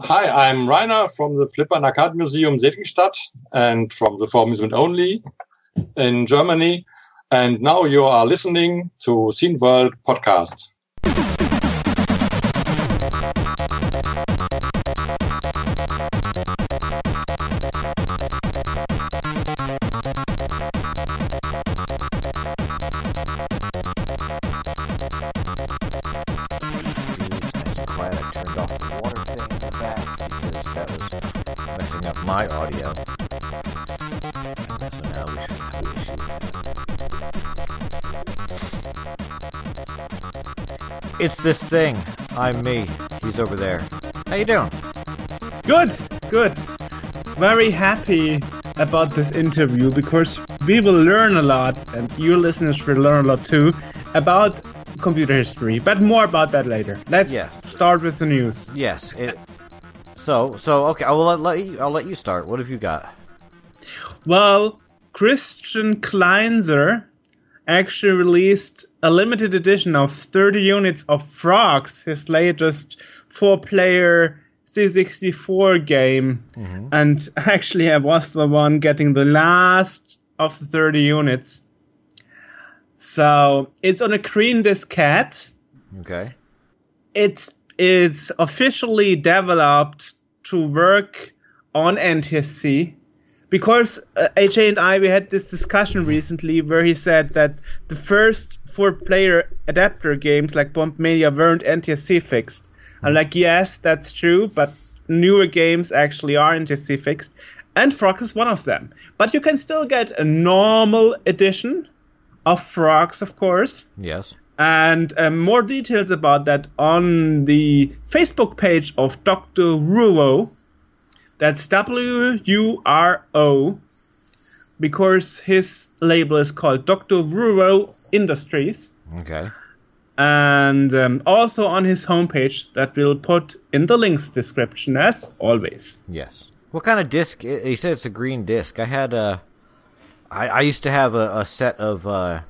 Hi, I'm Rainer from the Flipper and Arcade Museum Seligenstadt and from the For Amusement Only in Germany. And now you are listening to Scene World podcast. It's this thing. I'm me. He's over there. How you doing? Good, good. Very happy about this interview because we will learn a lot, and your listeners will learn a lot too, about computer history. But more about that later. Let's Yes. start with the news. Yes. It. So so okay. I will let, let you. I'll let you start. What have you got? Well, Christian Kleinzer actually released a limited edition of 30 units of Frogs, his latest four player C64 game. Mm-hmm. And actually, I was the one getting the last of the 30 units. So it's on a green diskette. Okay. It's it's officially developed to work on NTSC because uh, AJ and I we had this discussion recently where he said that the first four player adapter games like Bomb Mania weren't NTSC fixed. I'm like, yes, that's true, but newer games actually are NTSC fixed, and Frog is one of them. But you can still get a normal edition of Frogs, of course Yes. and um, more details about that on the Facebook page of Dr. Wuro. That's W U R O, because his label is called Dr. Wuro Industries, Okay. and um, also on his homepage that we'll put in the links description as always. Yes. What kind of disc? He said it's a green disc. I had a. I, I used to have a, a set of uh,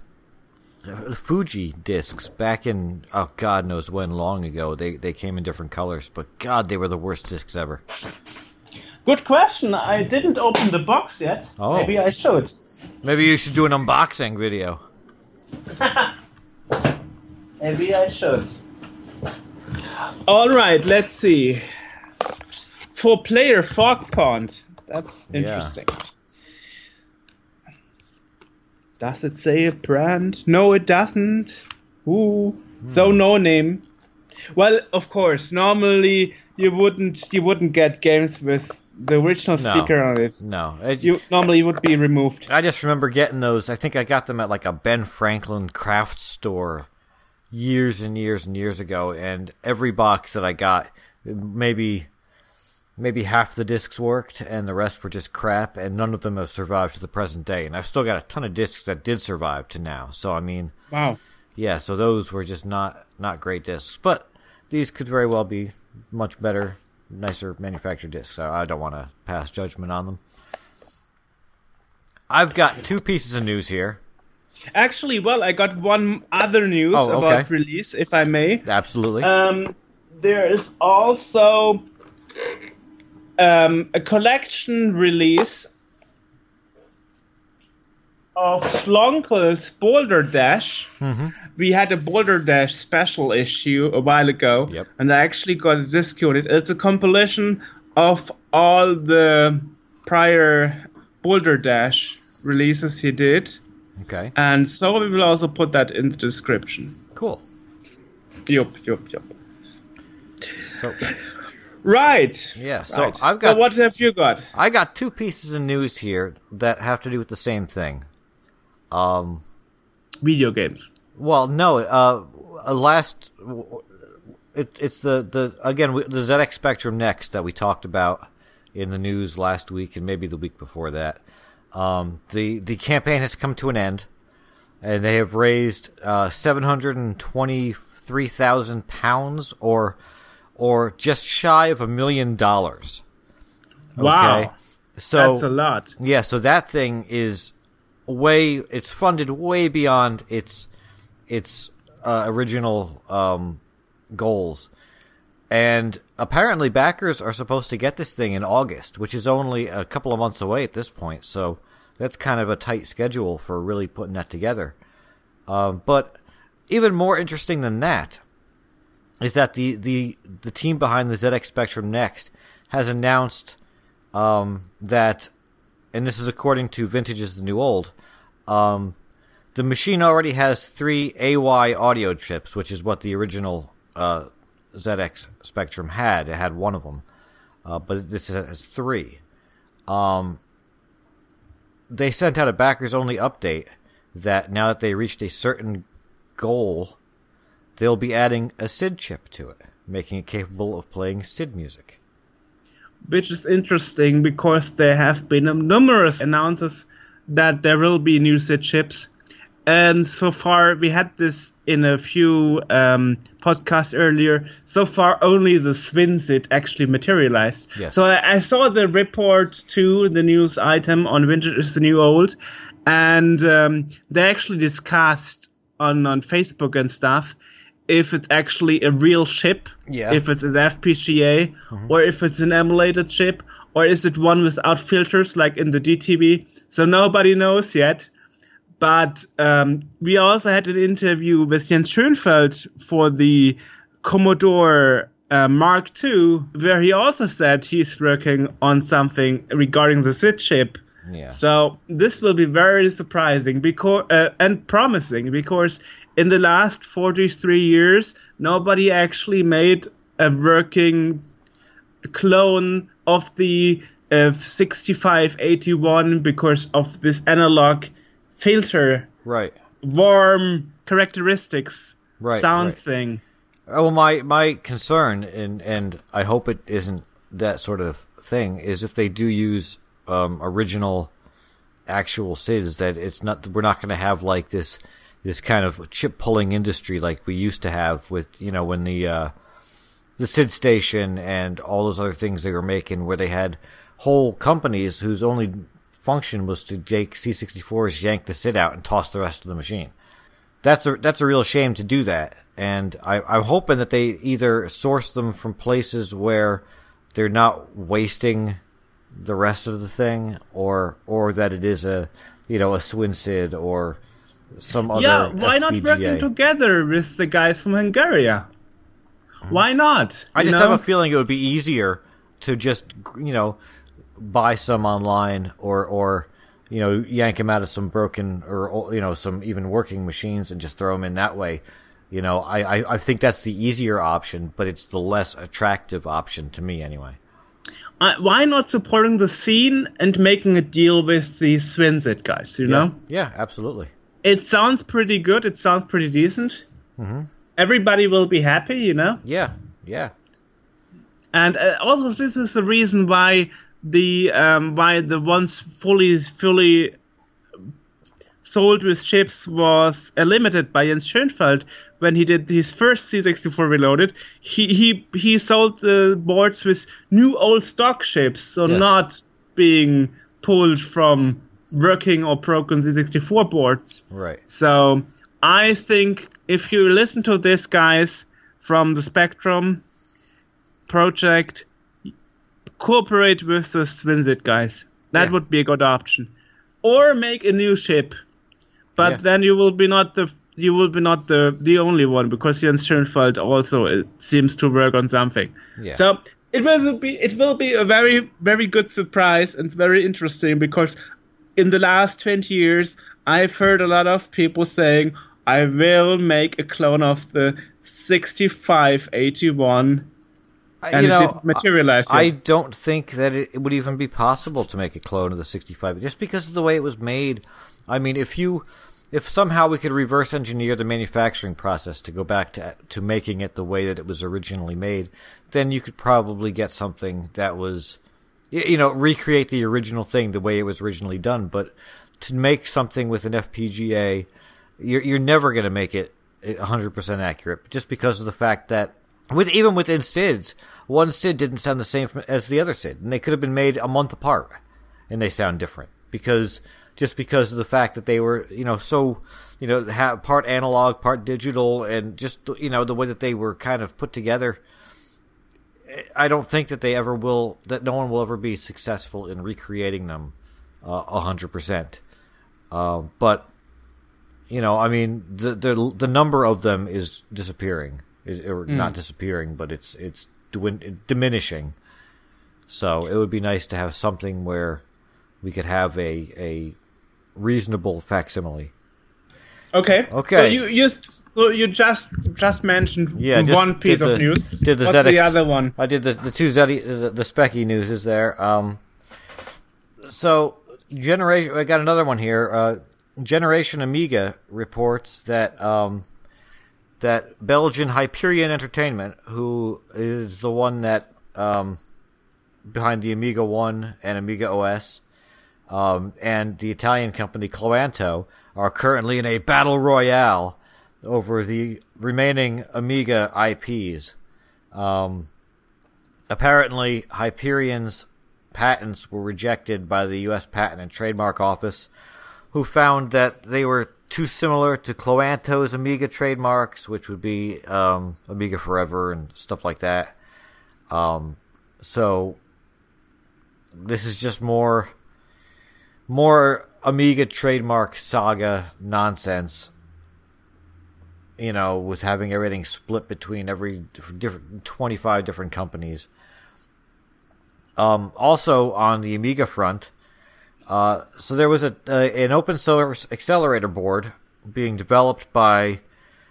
Fuji discs back in oh God knows when long ago. They they came in different colors, but God, they were the worst discs ever. Good question. I didn't open the box yet. Oh. Maybe I should. Maybe you should do an unboxing video. Maybe I should. All right, let's see. For player Fog Pond. That's Yeah. interesting. Does it say a brand? No, it doesn't. Ooh. Hmm. So no name. Well, of course, normally you wouldn't you wouldn't get games with the original No. sticker on it. No, it, You normally would be removed. I just remember getting those. I think I got them at like a Ben Franklin craft store years and years and years ago. And every box that I got, maybe maybe half the discs worked, and the rest were just crap. And none of them have survived to the present day. And I've still got a ton of discs that did survive to now. So I mean, Wow. yeah. So those were just not not great discs, but these could very well be much better, nicer manufactured discs. So I don't want to pass judgment on them. I've got two pieces of news here. Actually, well, I got one other news Oh, okay. about release, if I may. Absolutely. Um, there is also um, a collection release of Flonkel's Boulder Dash. We had a Boulder Dash special issue a while ago, Yep. and I actually got a disc on it. It's a compilation of all the prior Boulder Dash releases he did, okay. and so we will also put that in the description. Cool. Yup, yup, yup. So Right. yeah. So right. I've got. So what have you got? I got two pieces of news here that have to do with the same thing. Um. Video games. Well, no. Uh, uh, last. It, it's the the again the ZX Spectrum Next that we talked about in the news last week and maybe the week before that. Um, the the campaign has come to an end, and they have raised uh, seven hundred and twenty three thousand pounds, or or just shy of a million dollars. Wow. So That's a lot. yeah, so that thing is way it's funded way beyond its its uh, original um, goals. And apparently, backers are supposed to get this thing in August, which is only a couple of months away at this point. So that's kind of a tight schedule for really putting that together. Um, but even more interesting than that is that the, the, the team behind the ZX Spectrum Next has announced um, that, and this is according to Vintage is the New Old, um, the machine already has three AY audio chips, which is what the original uh, ZX Spectrum had. It had one of them, uh, but this has three. Um, they sent out a backers only update that now that they reached a certain goal, they'll be adding a SID chip to it, making it capable of playing SID music. Which is interesting because there have been numerous announcers that there will be new SID chips. And so far, we had this in a few um, podcasts earlier. So far, only the SwinSID actually materialized. Yes. So I, I saw the report to the news item on Vintage is the New Old, and um, they actually discussed on, on Facebook and stuff if it's actually a real chip, Yeah. if it's an FPGA, or if it's an emulated chip, or is it one without filters like in the DTV? So nobody knows yet. But um, we also had an interview with Jens Schönfeld for the Commodore uh, Mark II, where he also said he's working on something regarding the SID chip. Yeah. So this will be very surprising because uh, and promising because in the last 43 years nobody actually made a working clone of the uh, 6581 because of this analog filter Right. warm characteristics Right, sound right. thing. Oh, my my concern, and and I hope it isn't that sort of thing, is if they do use um, original, actual SIDs, that it's not we're not going to have like this this kind of chip pulling industry like we used to have with you know when the uh, the SID station and all those other things they were making, where they had whole companies whose only function was to take C64s, yank the SID out, and toss the rest of the machine that's a that's a real shame to do that. And I, I'm hoping that they either source them from places where they're not wasting the rest of the thing, or or that it is a you know a SwinSID or some other. yeah, why not working together with the guys from Hungary? Why not? I just know? have a feeling it would be easier to just you know buy some online or or you know yank them out of some broken or you know some even working machines and just throw them in that way. You know, I, I, I think that's the easier option, but it's the less attractive option to me anyway. uh, why not supporting the scene and making a deal with the SwinSID guys? You know, Yeah, absolutely. it sounds pretty good. It sounds pretty decent. Mm-hmm. Everybody will be happy, you know. Yeah, yeah. And uh, also, this is the reason why the um, why the once fully fully sold with ships was uh, limited by Jens Schoenfeld when he did his first C64 Reloaded. He he he sold the boards with new old stock ships, so Yes. not being pulled from working or broken C64 boards. Right. So I think if you listen to this, guys, from the Spectrum project, cooperate with the SwinSID guys. That Yeah. would be a good option. Or make a new ship, but Yeah. then you will be not the you will be not the the only one because Jens Schoenfeld also uh, seems to work on something. Yeah. So it will be it will be a very very good surprise and very interesting because in the last 20 years I've heard a lot of people saying I will make a clone of the 6581 and you know, it didn't materialize I don't think that it, it would even be possible to make a clone of the 65 just because of the way it was made. I mean, if you if somehow we could reverse engineer the manufacturing process to go back to to making it the way that it was originally made, then you could probably get something that was you know, recreate the original thing the way it was originally done, but to make something with an FPGA, you're you're never going to make it 100% accurate just because of the fact that with even within SIDs, one SID didn't sound the same as the other SID, and they could have been made a month apart, and they sound different because just because of the fact that they were you know so you know part analog, part digital, and just you know the way that they were kind of put together. I don't think that they ever will. That no one will ever be successful in recreating them uh, a hundred percent. Um, but you know, I mean, the the the number of them is disappearing, is or Hmm. not disappearing, but it's it's dwin- diminishing. So it would be nice to have something where we could have a a reasonable facsimile. Okay. Okay. So you just so you just just mentioned Yeah, just one piece did of news. did the What's the other one? I did the the two Zeddy, the, the Specky news is there. Um, so generation, I got another one here. Uh, Generation Amiga reports that um, that Belgian Hyperion Entertainment, who is the one that um, behind the Amiga One and Amiga OS, um, and the Italian company Cloanto are currently in a battle royale over the remaining Amiga IPs. Um, apparently, Hyperion's patents were rejected by the U.S. Patent and Trademark Office, who found that they were too similar to Cloanto's Amiga trademarks, which would be um, Amiga Forever and stuff like that. Um, so this is just more more Amiga trademark saga nonsense. You know, with having everything split between every different twenty five different companies. Um, also on the Amiga front, uh, so there was a an open source accelerator board being developed by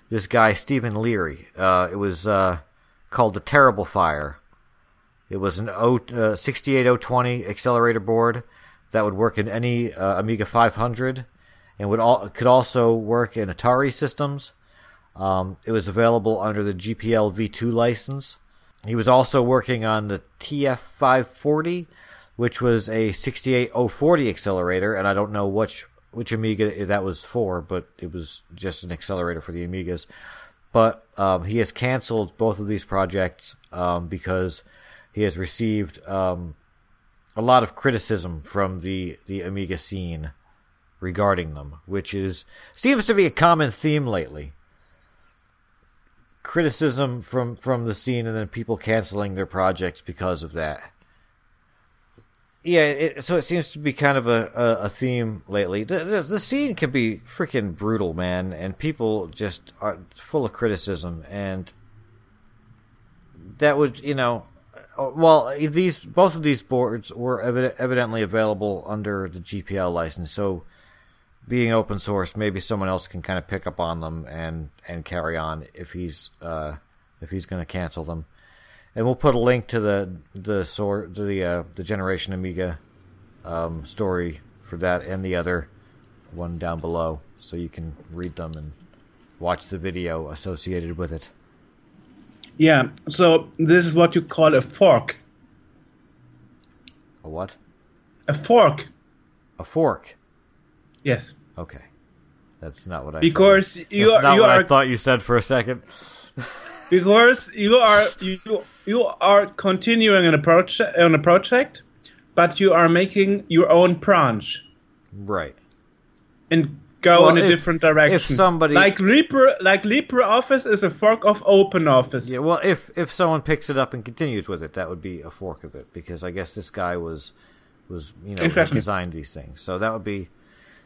this guy Stephen Leary. Uh, it was uh, called the Terrible Fire. It was an uh, 68020 accelerator board that would work in any uh, Amiga 500 and would all, could also work in Atari systems. Um, it was available under the GPL V2 license. He was also working on the TF540, which was a 68040 accelerator, and I don't know which which Amiga that was for, but it was just an accelerator for the Amigas. But um, he has canceled both of these projects um, because he has received um, a lot of criticism from the the Amiga scene regarding them, which is seems to be a common theme lately. Criticism from from the scene, and then people canceling their projects because of that. Yeah, it, so it seems to be kind of a, a, a theme lately. The, the the scene can be freaking brutal, man, and people just are full of criticism, and that would you know well, these both of these boards were evi- evidently available under the GPL license, so being open source, maybe someone else can kind of pick up on them and and carry on if he's uh, if he's going to cancel them. And we'll put a link to the the sort to the uh, the Generation Amiga um, story for that and the other one down below, so you can read them and watch the video associated with it. Yeah. So this is what you call a fork. A what? A fork. A fork. Yes. Okay, that's not what I. Because thought. you That's are not you what are I thought you said for a second. because you are you you are continuing on a project on a project, but you are making your own branch Right. and go Well, in a if- different direction. if somebody- like Libre like LibreOffice is a fork of OpenOffice. Yeah. Well, if if someone picks it up and continues with it, that would be a fork of it because I guess this guy was was you know Exactly. designed these things, so that would be.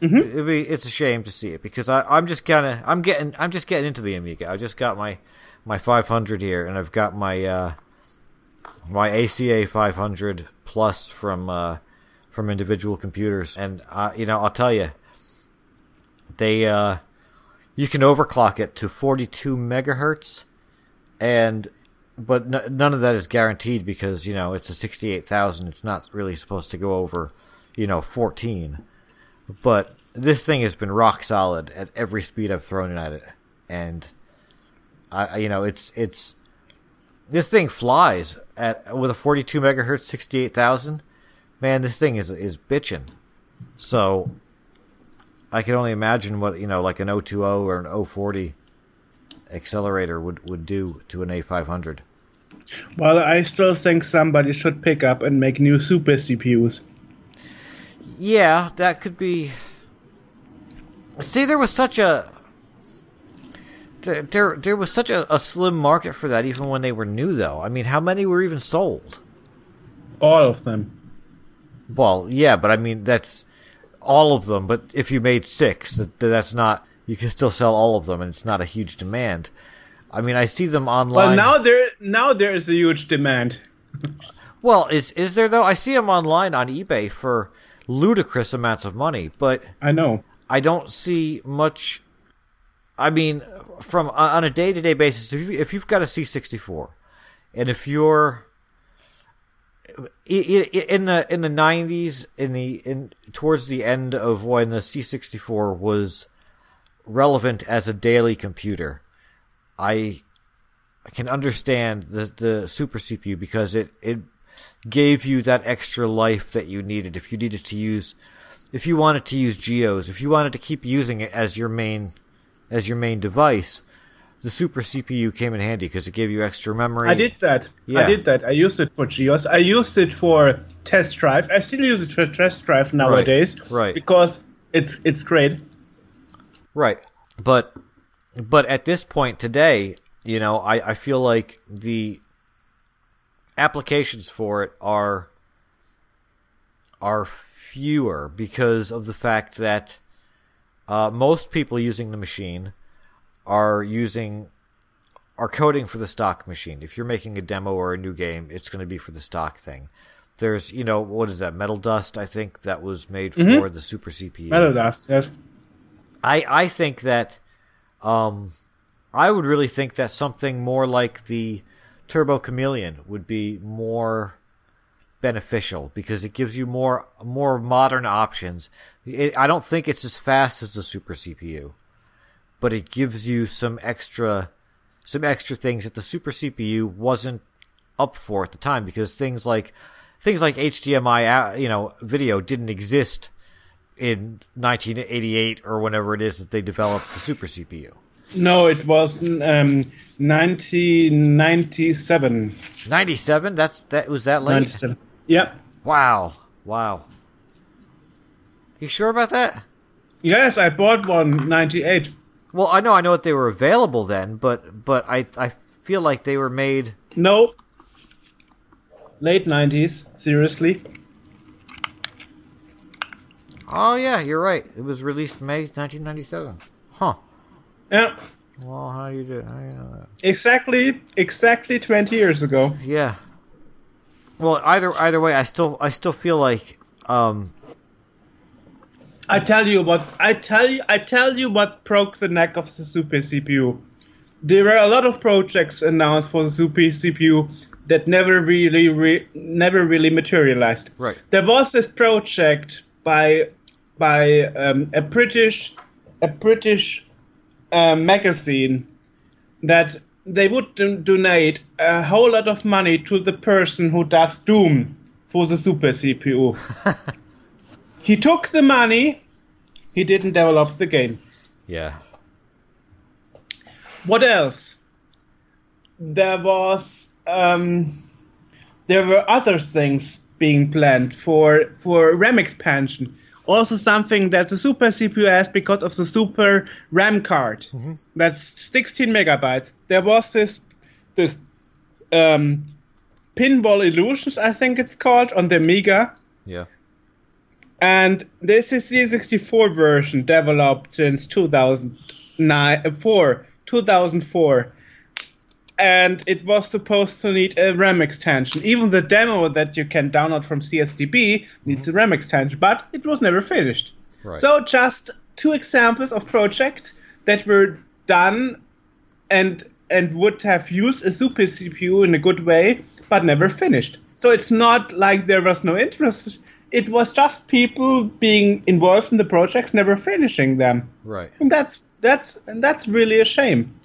Mm-hmm. It'd be it's a shame to see it because I, I'm just kind of I'm getting I'm just getting into the Amiga. I just got my my 500 here, and I've got my uh, my ACA 500 plus from uh, from individual computers, and uh, you know I'll tell you, they uh, you can overclock it to 42 megahertz, and but none of that is guaranteed because you know it's a 68,000. It's not really supposed to go over you know 14, but this thing has been rock solid at every speed I've thrown at it, and I you know it's it's this thing flies at with a 42 megahertz 68,000. Man, this thing is is bitching. So I can only imagine what you know, like an 020 or an 040 accelerator would would do to an A500. Well, I still think somebody should pick up and make new super CPUs. Yeah, that could be. See, there was such a There, there, there was such a, a slim market for that, even when they were new. Though, I mean, how many were even sold? All of them. Well, yeah, but I mean that's all of them. But if you made six, that, that's not. You can still sell all of them, and it's not a huge demand. I mean, I see them online. Well, now there now there is a huge demand. Well, is is there though? I see them online on eBay for ludicrous amounts of money, but I know. I don't see much. I mean, from uh, on a day to day basis, if, you, if you've got a C64, and if you're in the in the nineties, in the in towards the end of when the C64 was relevant as a daily computer, I I can understand the the super CPU because it it gave you that extra life that you needed. If you needed to use, if you wanted to use geos, if you wanted to keep using it as your main as your main device, the super CPU came in handy because it gave you extra memory. I did that. Yeah. I did that. I used it for Geos. I used it for test drive. I still use it for test drive nowadays. Right. right. Because it's it's great. Right. But but at this point today, you know, I, I feel like the applications for it are are fewer because of the fact that uh, most people using the machine are using are coding for the stock machine. If you're making a demo or a new game, it's going to be for the stock thing. There's, you know, what is that? Metal Dust, I think that was made mm-hmm. for the Super CPU. Metal Dust, yes. I I think that um I would really think that something more like the Turbo Chameleon would be more beneficial because it gives you more more modern options. It, I don't think it's as fast as the Super CPU but it gives you some extra some extra things that the super CPU wasn't up for at the time because things like things like HDMI uh, you know video didn't exist in 1988 or whenever it is that they developed the super CPU. No, it was um, 1997. 97? That's that was that late. 97. Yep. Wow. Wow. You sure about that? Yes, I bought one ninety eight. Well, I know I know that they were available then, but but I I feel like they were made. No. Late nineties, seriously. Oh yeah, you're right. It was released May 1997. Huh. Yeah. Well, how do you do? How do you know that? Exactly, exactly 20 years ago. Yeah. Well, either either way, I still I still feel like um, I tell you what. I tell you. I tell you what broke the neck of the Super CPU. There were a lot of projects announced for the Super CPU that never really, re, never really materialized. Right. There was this project by by um, a British a British uh, magazine that they would donate a whole lot of money to the person who does Doom for the Super CPU. he took the money he didn't develop the game. Yeah. What else? There was um, there were other things being planned for for RAM expansion. Also something that the Super CPU has because of the Super RAM card. Mm-hmm. That's 16 megabytes. There was this this um, Pinball Illusions, I think it's called, on the Amiga. Yeah. And this is the 64 version developed since 2004, 2004. And it was supposed to need a RAM extension. Even the demo that you can download from CSDB needs a RAM extension, but it was never finished. Right. So just two examples of projects that were done and and would have used a super CPU in a good way, but never finished. So it's not like there was no interest it was just people being involved in the projects, never finishing them. Right. And that's that's and that's really a shame.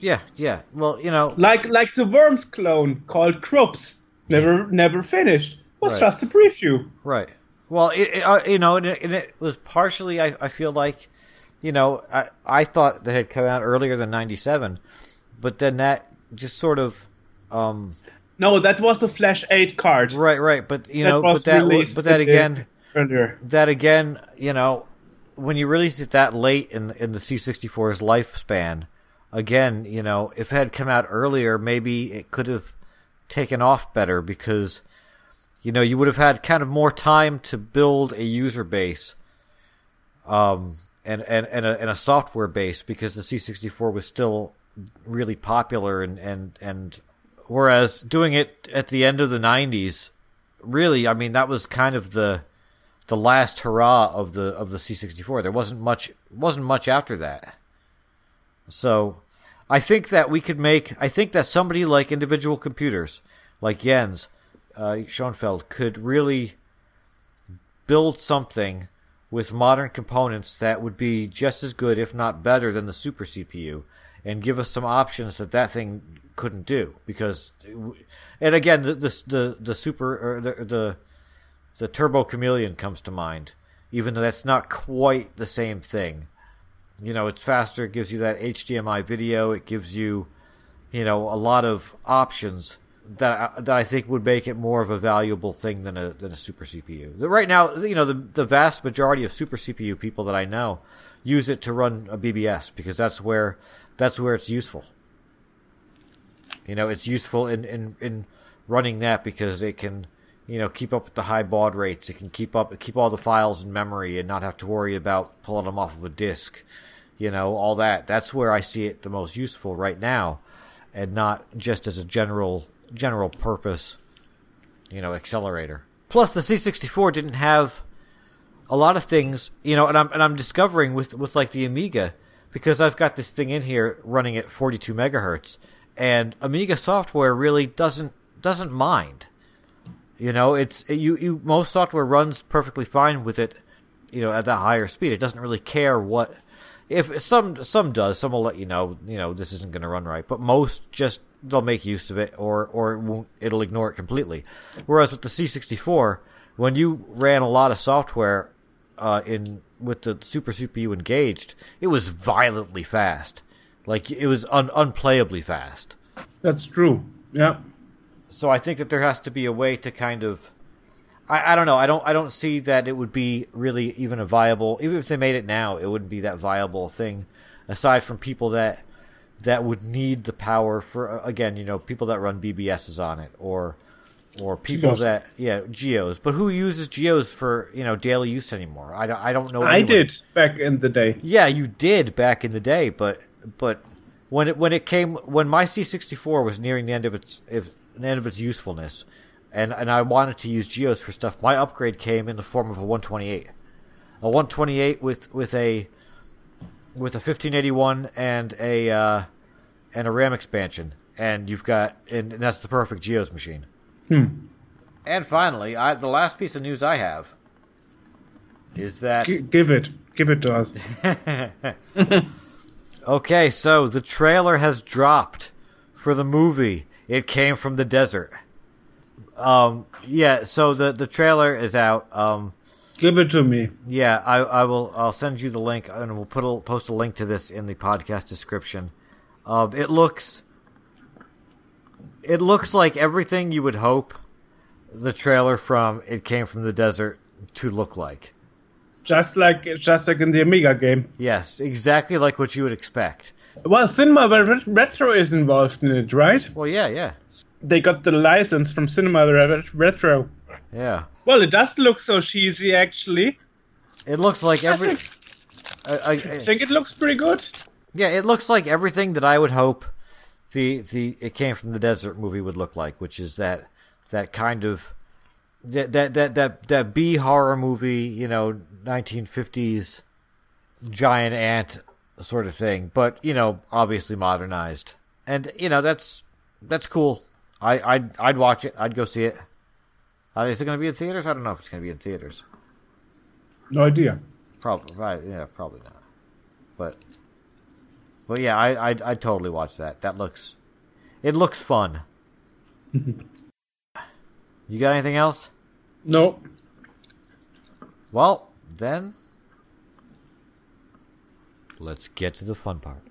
Yeah, yeah. Well, you know, like like the Worms clone called Krups, never never finished. Was right. just a preview. Right. Well, it, it, uh, you know, and it, and it, was partially. I, I feel like, you know, I I thought that had come out earlier than '97, but then that just sort of um, no, that was the Flash Eight card. Right, right. But you know, but that, but that again, earlier. that again, you know, when you release it that late in in the C64's lifespan, again, you know, if it had come out earlier, maybe it could have taken off better because you know you would have had kind of more time to build a user base um and and and a, and a software base because the C64 was still really popular and and and whereas doing it at the end of the 90s really I mean that was kind of the the last hurrah of the of the C64 there wasn't much wasn't much after that so I think that we could make. I think that somebody like individual computers, like Jens uh, Schoenfeld, could really build something with modern components that would be just as good, if not better, than the super CPU, and give us some options that that thing couldn't do. Because, and again, the the the, super or the, the the Turbo Chameleon comes to mind, even though that's not quite the same thing you know it's faster it gives you that hdmi video it gives you you know a lot of options that I, that I think would make it more of a valuable thing than a than a super CPU. Right now, you know, the the vast majority of super CPU people that I know use it to run a BBS because that's where that's where it's useful. You know, it's useful in in in running that because it can you know keep up with the high baud rates. It can keep up keep all the files in memory and not have to worry about pulling them off of a disk you know, all that. That's where I see it the most useful right now, and not just as a general general purpose, you know, accelerator. Plus, the C64 didn't have a lot of things, you know, and I'm and I'm discovering with with like the Amiga because I've got this thing in here running at 42 megahertz, and Amiga software really doesn't doesn't mind. You know, it's you you most software runs perfectly fine with it, you know, at that higher speed. It doesn't really care what if some some does, some will let you know, you know, this isn't going to run right. But most just they'll make use of it, or or it won't, it'll ignore it completely. Whereas with the C64, when you ran a lot of software uh, in with the Super CPU engaged, it was violently fast. Like it was un- unplayably fast. That's true. Yeah. So I think that there has to be a way to kind of I, I don't know. I don't I don't see that it would be really even a viable. Even if they made it now, it wouldn't be that viable thing. Aside from people that that would need the power for uh, again, you know, people that run BBSs on it or or people Geos. that yeah geos but who uses geos for you know daily use anymore i don't, I don't know anyone. i did back in the day yeah you did back in the day but but when it when it came when my c64 was nearing the end of its if, the end of its usefulness and and I wanted to use geos for stuff. My upgrade came in the form of a 128, a 128 with with a with a 1581 and a uh, and a RAM expansion, and you've got and, and that's the perfect geos machine. Hmm. And finally, I, the last piece of news I have is that G- give it give it to us. okay, so the trailer has dropped for the movie. It came from the desert. Um, yeah. So the the trailer is out. Um, Give it to me. Yeah, I I will. I'll send you the link, and we'll put a, post a link to this in the podcast description. Um, it looks. It looks like everything you would hope the trailer from "It Came from the Desert" to look like. Just like just like in the Amiga game. Yes, exactly like what you would expect. Well, Cinema Retro is involved in it, right? Well, yeah, yeah they got the license from Cinema Retro. Yeah. Well, it does look so cheesy, actually. It looks like every. I, I, I, think it looks pretty good. Yeah, it looks like everything that I would hope the the it came from the desert movie would look like, which is that that kind of that that that that, that B horror movie, you know, 1950s giant ant sort of thing, but you know, obviously modernized. And you know, that's that's cool. I I'd I'd watch it. I'd go see it. Uh, is it going to be in theaters? I don't know if it's going to be in theaters. No idea. Probably right. Yeah, probably not. But but yeah, I I I totally watch that. That looks it looks fun. you got anything else? No. Well, then let's get to the fun part.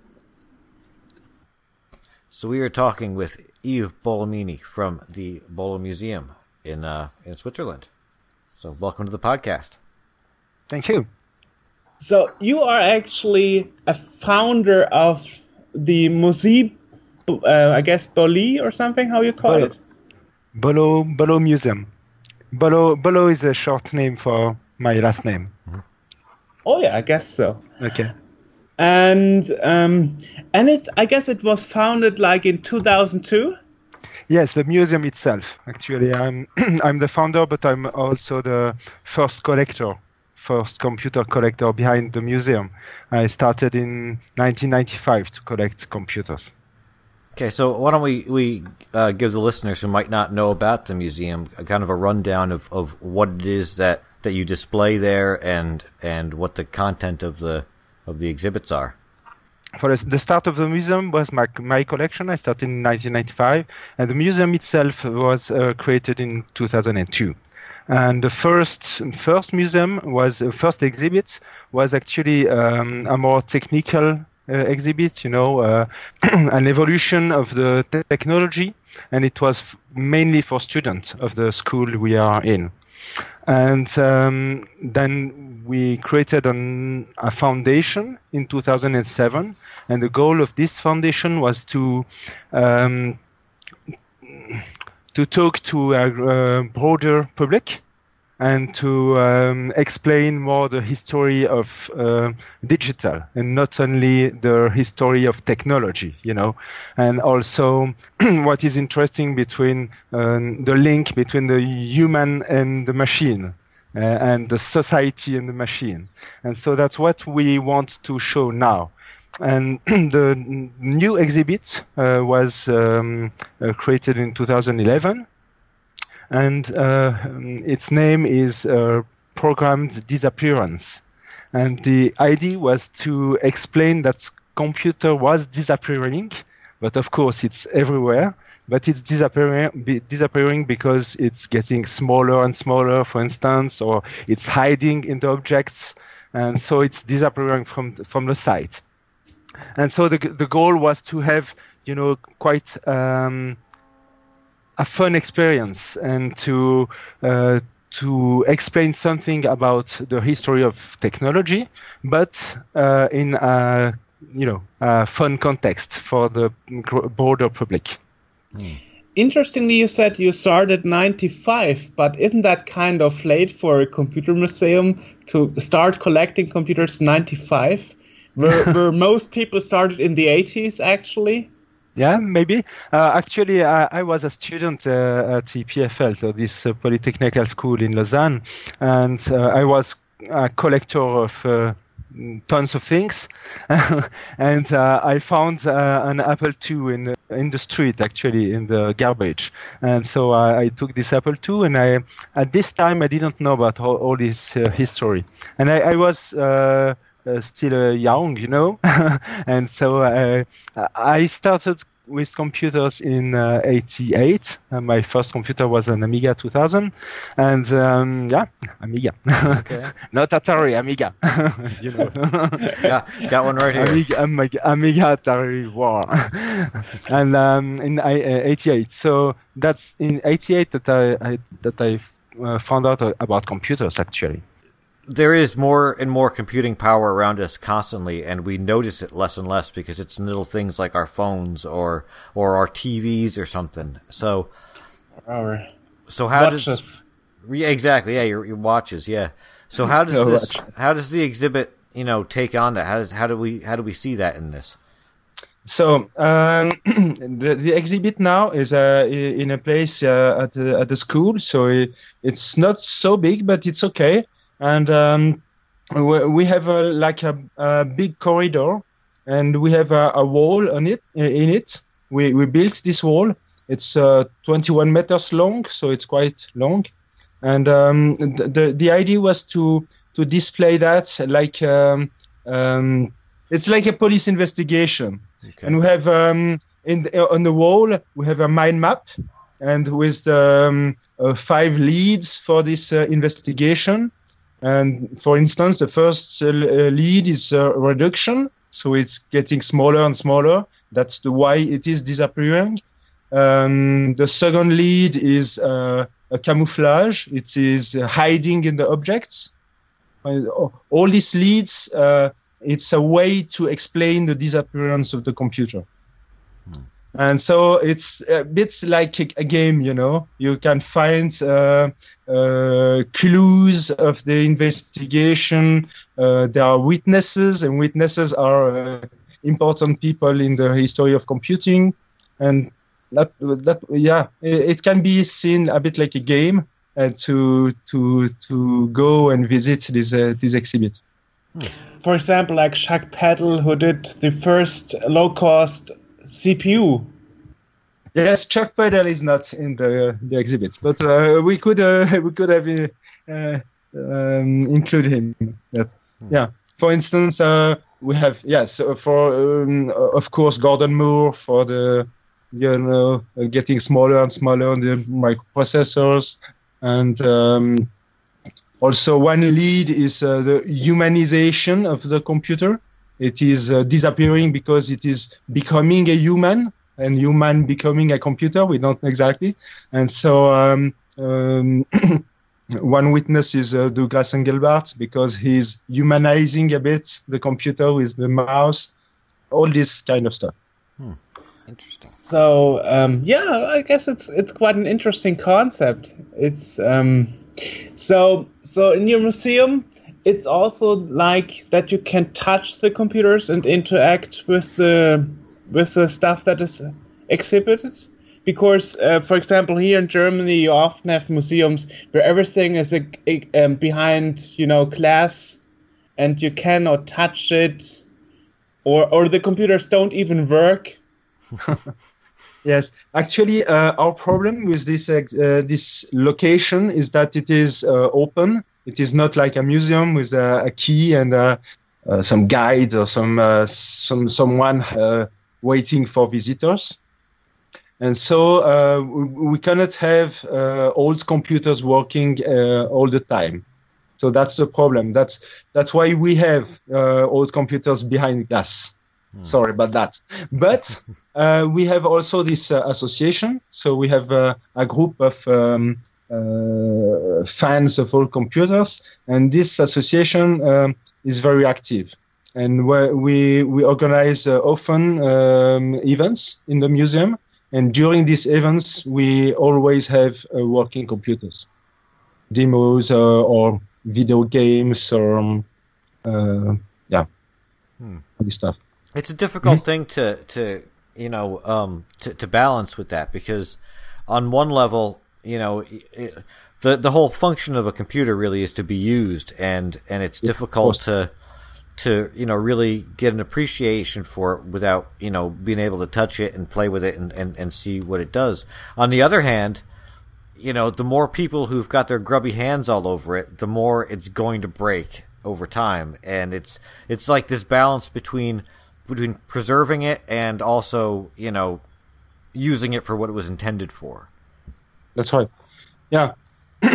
So we are talking with Yves Bolognini from the Bolo Museum in uh, in Switzerland. So welcome to the podcast. Thank you. So you are actually a founder of the Musée, uh, I guess Boli or something. How you call Bolo. it? Bolo Bolo Museum. Bolo Bolo is a short name for my last name. Oh yeah, I guess so. Okay. And um, and it, I guess it was founded like in 2002. Yes, the museum itself. Actually, I'm I'm the founder, but I'm also the first collector, first computer collector behind the museum. I started in 1995 to collect computers. Okay, so why don't we we uh, give the listeners who might not know about the museum a kind of a rundown of, of what it is that, that you display there and and what the content of the of the exhibits are. For the- start of the museum was my my collection. I started in 1995, and the museum itself was uh, created in 2002. And the first first museum was uh, first exhibit was actually um, a more technical uh, exhibit, you know, uh, an evolution of the te- technology, and it was f- mainly for students of the school we are in. And um, then we created an, a foundation in 2007, and the goal of this foundation was to um, to talk to a, uh broader public and to um, explain more the history of uh, digital and not only the history of technology, you know, and also what is interesting between um, the link between the human and the machine. Uh, and the society and the machine. And so that's what we want to show now. And the new exhibit uh, was um, uh, created in 2011 and uh, um, its name is uh, programmed disappearance and the idea was to explain that computer was disappearing but of course it's everywhere but it's disappearing be, disappearing because it's getting smaller and smaller for instance or it's hiding in the objects and so it's disappearing from from the site and so the the goal was to have you know quite um, a fun experience and to uh, to explain something about the history of technology, but uh, in a you know a fun context for the broader public. Interestingly, you said you started 95, but isn't that kind of late for a computer museum to start collecting computers 95? Where, where most people started in the 80s, actually? Yeah, maybe. Uh, actually, I, I was a student uh, at EPFL, so this uh, polytechnical school in Lausanne, and uh, I was a collector of uh, tons of things. and uh, I found uh, an Apple II in in the street, actually, in the garbage. And so I, I took this Apple II, and I at this time I didn't know about all, all this uh, history, and I, I was. Uh, uh, still uh, young, you know, and so uh, I started with computers in uh, 88. Uh, my first computer was an Amiga 2000, and um, yeah, Amiga, Okay. not Atari, Amiga, you know. got, got one right here. Amiga, Amiga, Amiga Atari War, and um, in uh, 88. So that's in 88 that I, I that I uh, found out uh, about computers actually. There is more and more computing power around us constantly, and we notice it less and less because it's little things like our phones or or our TVs or something. So, Or so how does watches. yeah, exactly yeah your, your watches yeah. So how does Your this watch. how does the exhibit you know take on that? How does how do we how do we see that in this? So um, the the exhibit now is uh, in a place uh, at the, at the school, so it, it's not so big, but it's okay. And um, we we have a, like a, a big corridor, and we have a, a wall on it. In it, we we built this wall. It's uh, 21 meters long, so it's quite long. And um, the, the the idea was to to display that like um, um, it's like a police investigation Okay. and we have um, in the, on the wall we have a mind map and with the um, uh, five leads for this uh, investigation and for instance the first uh, lead is uh, reduction so it's getting smaller and smaller. That's the why it is disappearing. Um, the second lead is uh, a camouflage. It is uh, hiding in the objects. Uh, all these leads uh, it's a way to explain the disappearance of the computer. And so it's a bit like a, game, you know. You can find uh, uh, clues of the investigation. Uh, there are witnesses, and witnesses are uh, important people in the history of computing. And that, that yeah, it, it can be seen a bit like a game uh, to to to go and visit this uh, this exhibit. For example, like Jacques Peddle, who did the first low-cost CPU. Yes, Chuck Peddle is not in the the exhibit, but uh, we could uh, we could have uh, um, include him. That, yeah. For instance, uh, we have yes for um, of course Gordon Moore for the you know getting smaller and smaller on the microprocessors and um, also one lead is uh, the humanization of the computer it is uh, disappearing because it is becoming a human and human becoming a computer we don't exactly and so um, um, one witness is uh, douglas engelbart because he's humanizing a bit the computer with the mouse all this kind of stuff Interesting. So um, yeah, I guess it's it's quite an interesting concept. It's um, so so in your museum, it's also like that you can touch the computers and interact with the with the stuff that is exhibited. Because, uh, for example, here in Germany, you often have museums where everything is a, a, um, behind, you know, glass, and you cannot touch it, or or the computers don't even work. Yes, actually, uh, our problem with this uh, this location is that it is uh, open. It is not like a museum with a, a key and uh, uh, some guide or some uh, some someone uh, waiting for visitors. And so uh, we, we cannot have uh, old computers working uh, all the time. So that's the problem. That's that's why we have uh, old computers behind glass. Sorry about that. But uh, we have also this uh, association. So we have uh, a group of um, fans of all computers, and this association um, is very active. And we we organize uh, often um, events in the museum, and during these events we always have uh, working computers, demos uh, or video games or um, uh, yeah, all this stuff. It's a difficult thing to to you know um, to to balance with that because on one level, you know, it, the the whole function of a computer really is to be used, and and it's difficult to to you know really get an appreciation for it without you know being able to touch it and play with it and, and, and see what it does. On the other hand, you know, the more people who've got their grubby hands all over it, the more it's going to break over time, and it's it's like this balance between between preserving it and also you know using it for what it was intended for. That's right. Yeah.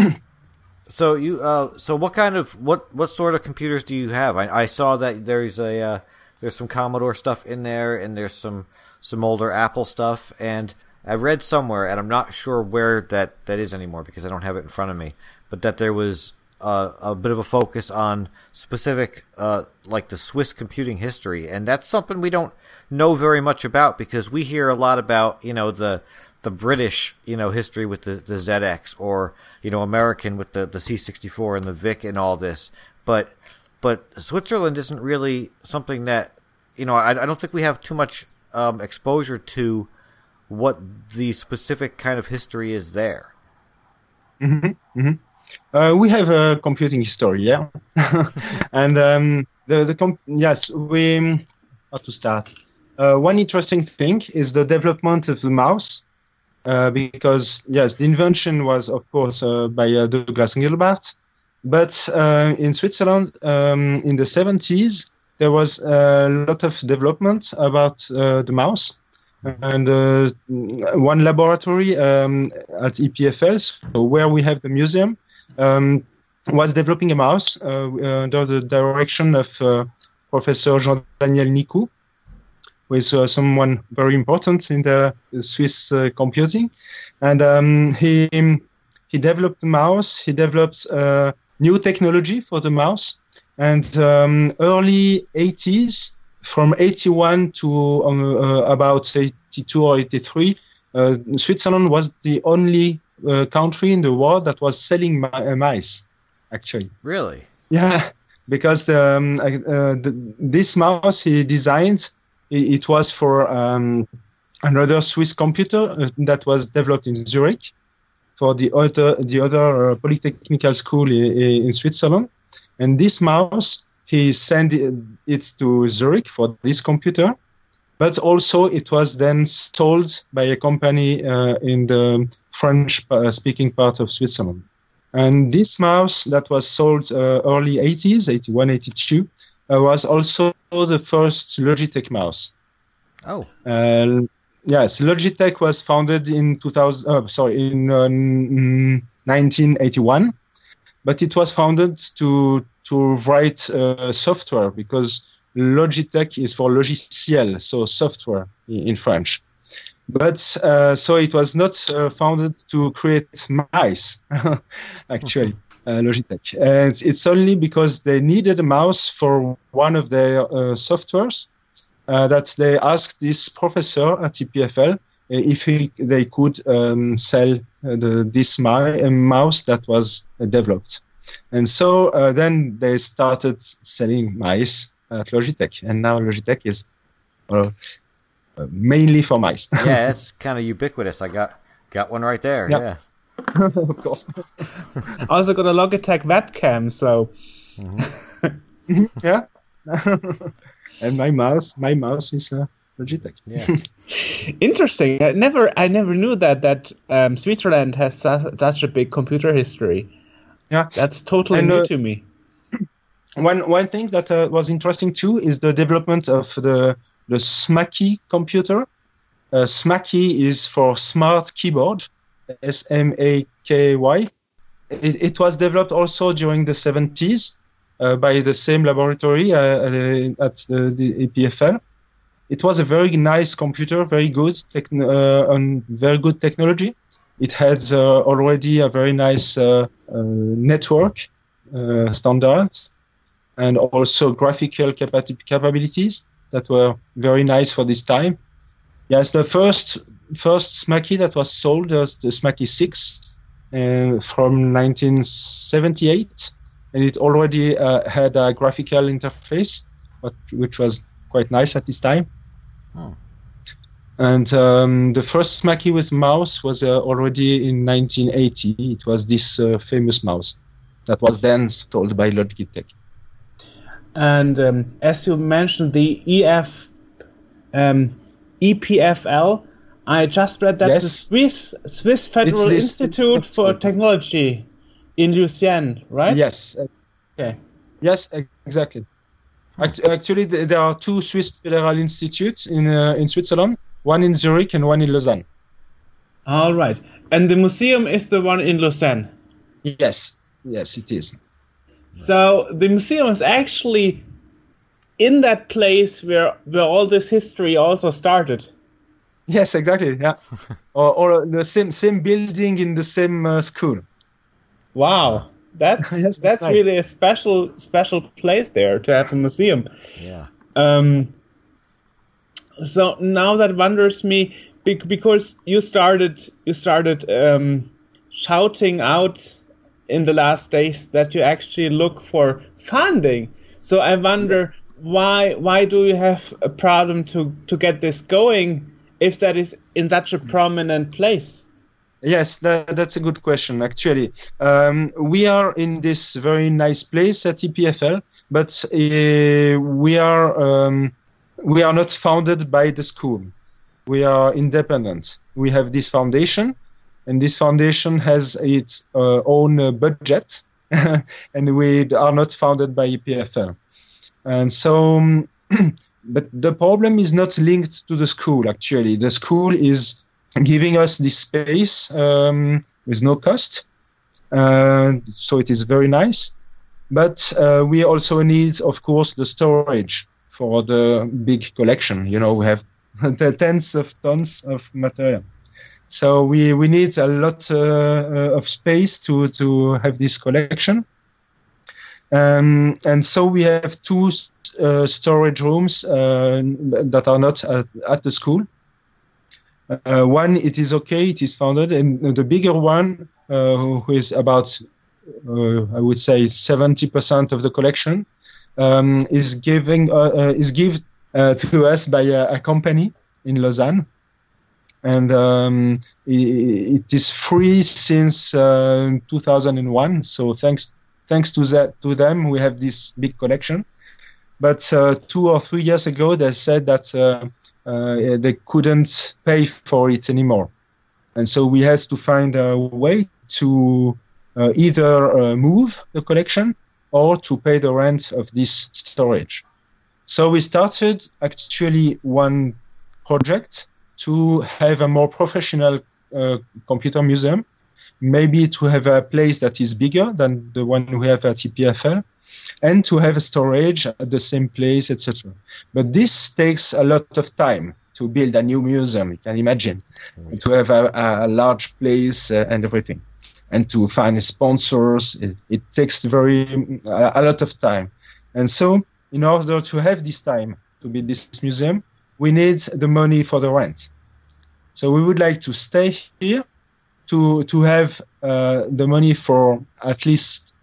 So you, uh, so what kind of what what sort of computers do you have? I, I saw that there's a uh, there's some Commodore stuff in there, and there's some some older Apple stuff, and I read somewhere, and I'm not sure where that that is anymore because I don't have it in front of me, but that there was uh, a bit of a focus on specific uh, like the Swiss computing history, and that's something we don't know very much about because we hear a lot about you know the the British, you know, history with the, the ZX or, you know, American with the, the C64 and the VIC and all this. But, but Switzerland isn't really something that, you know, I, I don't think we have too much um, exposure to what the specific kind of history is there. Uh, we have a computing history, yeah, and um, the the com- yes we how to start. Uh, one interesting thing is the development of the mouse, uh, because yes, the invention was of course uh, by uh, Douglas Engelbart, but uh, in Switzerland um, in the 70s there was a lot of development about uh, the mouse. And one laboratory um, at EPFL, so where we have the museum, um, was developing a mouse under the direction of Professor Jean-Daniel Nicoud, is uh, someone very important in the Swiss uh, computing. And um, he he developed the mouse. He developed uh, new technology for the mouse. and um, early 80s, from 81 to um, uh, about 82 or 83, uh, Switzerland was the only uh, country in the world that was selling mi- mice, actually. Really? Yeah, because um, uh, the, this mouse he designed, it, it was for um, another Swiss computer uh, that was developed in Zurich for the other the other uh, polytechnical school in, in Switzerland. And this mouse, he sent it, to Zurich for this computer, but also it was then sold by a company uh, in the French-speaking part of Switzerland. And this mouse that was sold uh, early 80s, 81, 82, uh, was also the first Logitech mouse. Oh, Uh, yes, Logitech was founded in 2000. Uh, sorry, in uh, 1981, but it was founded to to write uh, software because Logitech is for logiciel, so software in, in French. But uh, so it was not uh, founded to create mice, actually. Uh, Logitech, and it's only because they needed a mouse for one of their uh, softwares uh, that they asked this professor at EPFL uh, if he, they could um, sell uh, the, this mi- uh, mouse that was uh, developed. And so uh, then they started selling mice at Logitech, and now Logitech is mainly for mice. yeah, it's kind of ubiquitous. I got got one right there. Yep. Yeah. Of course. Also got a Logitech webcam, so yeah. and my mouse, my mouse is uh, Logitech. Yeah. interesting. I never, I never knew that that um, Switzerland has su- such a big computer history. Yeah. That's totally And, new uh, to me. One one thing that uh, was interesting too is the development of the the Smaky computer. Uh, Smaky is for smart keyboard, S M A K Y. It, it was developed also during the 70s uh, by the same laboratory uh, uh, at the, the EPFL. It was a very nice computer, very good, techn- uh, very good technology. It had uh, already a very nice network standard and also graphical capa- capabilities that were very nice for this time. Yes, the first first Smaky that was sold was the Smaky 6 uh, from 1978, and it already uh, had a graphical interface, but, which was quite nice at this time. Hmm. And um, the first Smaky with mouse was uh, already in 1980. It was this uh, famous mouse that was then sold by Logitech. And um, as you mentioned, the EF, um, EPFL. I just read that the Swiss Swiss Federal Institute for Technology in Lucerne, right? Yes, Okay. yes, exactly. Actually, there are two Swiss Federal Institutes in uh, in Switzerland, one in Zurich and one in Lausanne. All right. And the museum is the one in Lausanne. Yes, yes, it is. So the museum is actually in that place where where all this history also started. Yes, exactly. Yeah, or, or the same same building in the same uh, school. Wow. That's Yes, that's nice. really a special special place there to have a museum. Yeah. Um, so now that wonders me because you started you started um, shouting out in the last days that you actually look for funding. So I wonder why why do you have a problem to to get this going if that is in such a prominent place? Yes, that, that's a good question. Actually, um, we are in this very nice place at EPFL, but uh, we are um, we are not founded by the school. We are independent. We have this foundation, and this foundation has its uh, own uh, budget, and we are not founded by EPFL. And so, um, but the problem is not linked to the school. Actually, the school is giving us this space um, with no cost. Uh, so it is very nice. But uh, we also need, of course, the storage for the big collection. You know, we have tens of tons of material. So we, we need a lot uh, uh, of space to, to have this collection. Um, and so we have two storage rooms uh, that are not at, at the school. Uh, one, it is okay, it is founded, and the bigger one, uh, who is about, uh, I would say, 70% of the collection, um, is giving is given to us by a, a, company in Lausanne, and um, it, it is free since 2001. So thanks thanks to that to them, we have this big collection. But uh, two or three years ago, they said that uh, uh, they couldn't pay for it anymore, and so we had to find a way to uh, either uh, move the collection or to pay the rent of this storage. So we started actually one project to have a more professional uh, computer museum. Maybe to have a place that is bigger than the one we have at EPFL, and to have a storage at the same place, etc. But this takes a lot of time to build a new museum. You can imagine mm. to have a, a large place uh, and everything, and to find sponsors. It, it takes very a, a lot of time, and so in order to have this time to build this museum, we need the money for the rent. So we would like to stay here to to have uh, the money for at least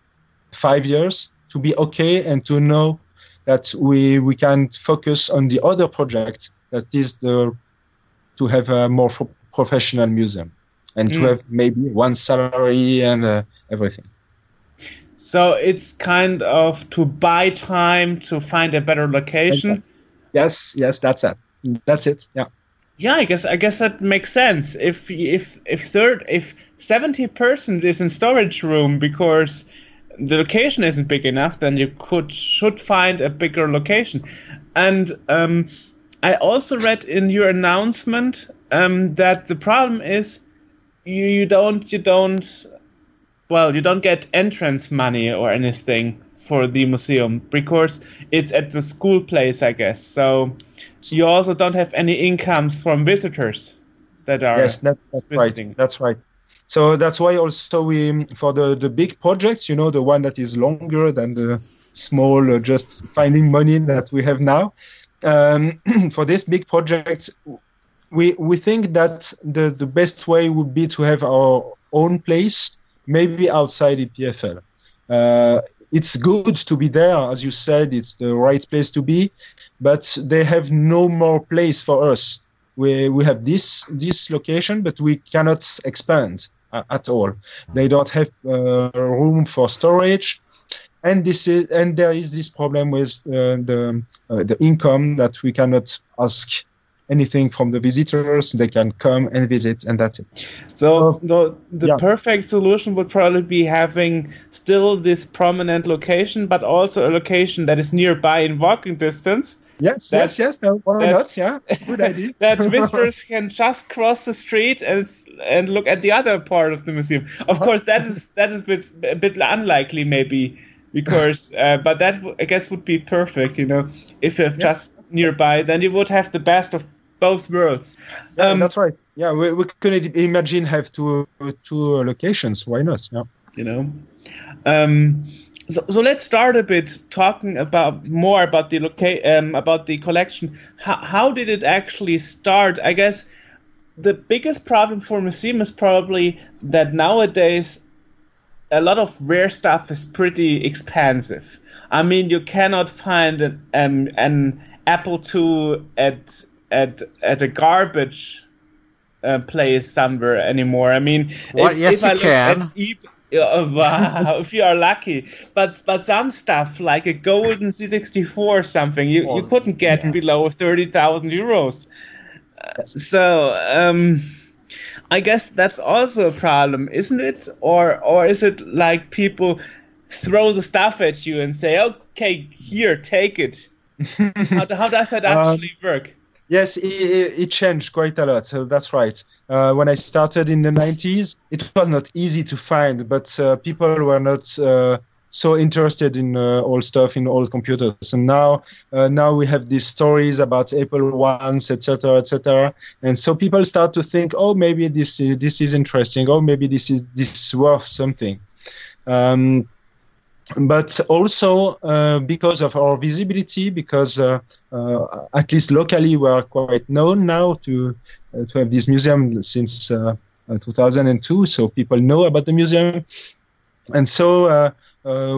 five years to be okay and to know that we we can focus on the other project that is the to have a more professional museum and mm. to have maybe one salary and uh, everything so it's kind of to buy time to find a better location yes yes that's it that's it yeah yeah, I guess I guess that makes sense. If if if third if seventy percent is in storage room because the location isn't big enough, then you could should find a bigger location. And um, I also read in your announcement um, that the problem is you, you don't you don't well you don't get entrance money or anything for the museum because it's at the school place, I guess. So you also don't have any incomes from visitors that are yes that, that's visiting. right that's right so that's why also we for the the big projects you know the one that is longer than the small uh, just finding money that we have now um, for this big project we we think that the the best way would be to have our own place maybe outside EPFL uh, it's good to be there as you said it's the right place to be but they have no more place for us. We, we have this this location, but we cannot expand at all. They don't have uh, room for storage, and this is and there is this problem with uh, the uh, the income that we cannot ask anything from the visitors. They can come and visit, and that's it. So, so the, the yeah. perfect solution would probably be having still this prominent location, but also a location that is nearby in walking distance Yes, yes, yes. No, not? Yeah, good idea. that visitors can just cross the street and and look at the other part of the museum. Of uh-huh. course, that is that is a bit a bit unlikely, maybe, because uh, but that I guess would be perfect. You know, if you have yes. just nearby, then you would have the best of both worlds. Yeah, um, that's right. Yeah, we, we could imagine have two two locations. Why not? Yeah, you know. Um, so, so let's start a bit talking about more about the loca- um, about the collection. How, how did it actually start? I guess the biggest problem for museum is probably that nowadays a lot of rare stuff is pretty expensive. I mean, you cannot find an um, an Apple II at at at a garbage uh, place somewhere anymore. I mean, what? If, yes, if you I can. Wow, if you are lucky. But but some stuff like a golden C64 or something, you, you couldn't get below 30,000 euros. Uh, so um, I guess that's also a problem, isn't it? Or or is it like people throw the stuff at you and say, "Okay, here, take it." how, how does that um, actually um, work? Yes, it, it, changed quite a lot. So that's right. Uh, when I started in the 90s, it was not easy to find, but uh, people were not uh, so interested in uh, old stuff in old computers. And now, uh, now we have these stories about Apple ones, etc., etc. And so people start to think, oh, maybe this is, this is interesting. Oh, maybe this is this is worth something. Um, but also uh, because of our visibility, because uh, uh, at least locally we are quite known now to uh, to have this museum since uh, uh, 2002, so people know about the museum, and so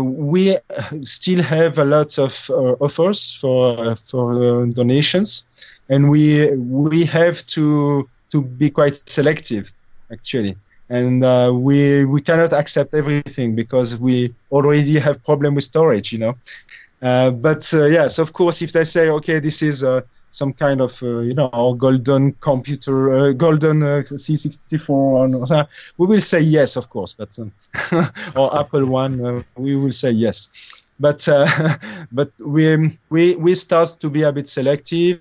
we still have a lot of offers for for donations, and we we have to to be quite selective, actually and uh, we we cannot accept everything because we already have problem with storage you know? Uh, but uh, yes of course if they say okay this is uh, some kind of uh, you know golden computer uh, golden c64 we will say yes of course but um, or apple one we will say yes. But but we we we start to be a bit selective.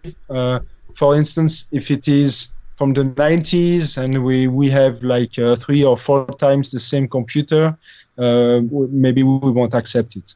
For instance if it is from the 90s and we, we have like uh, three or four times the same computer, uh, maybe we won't accept it.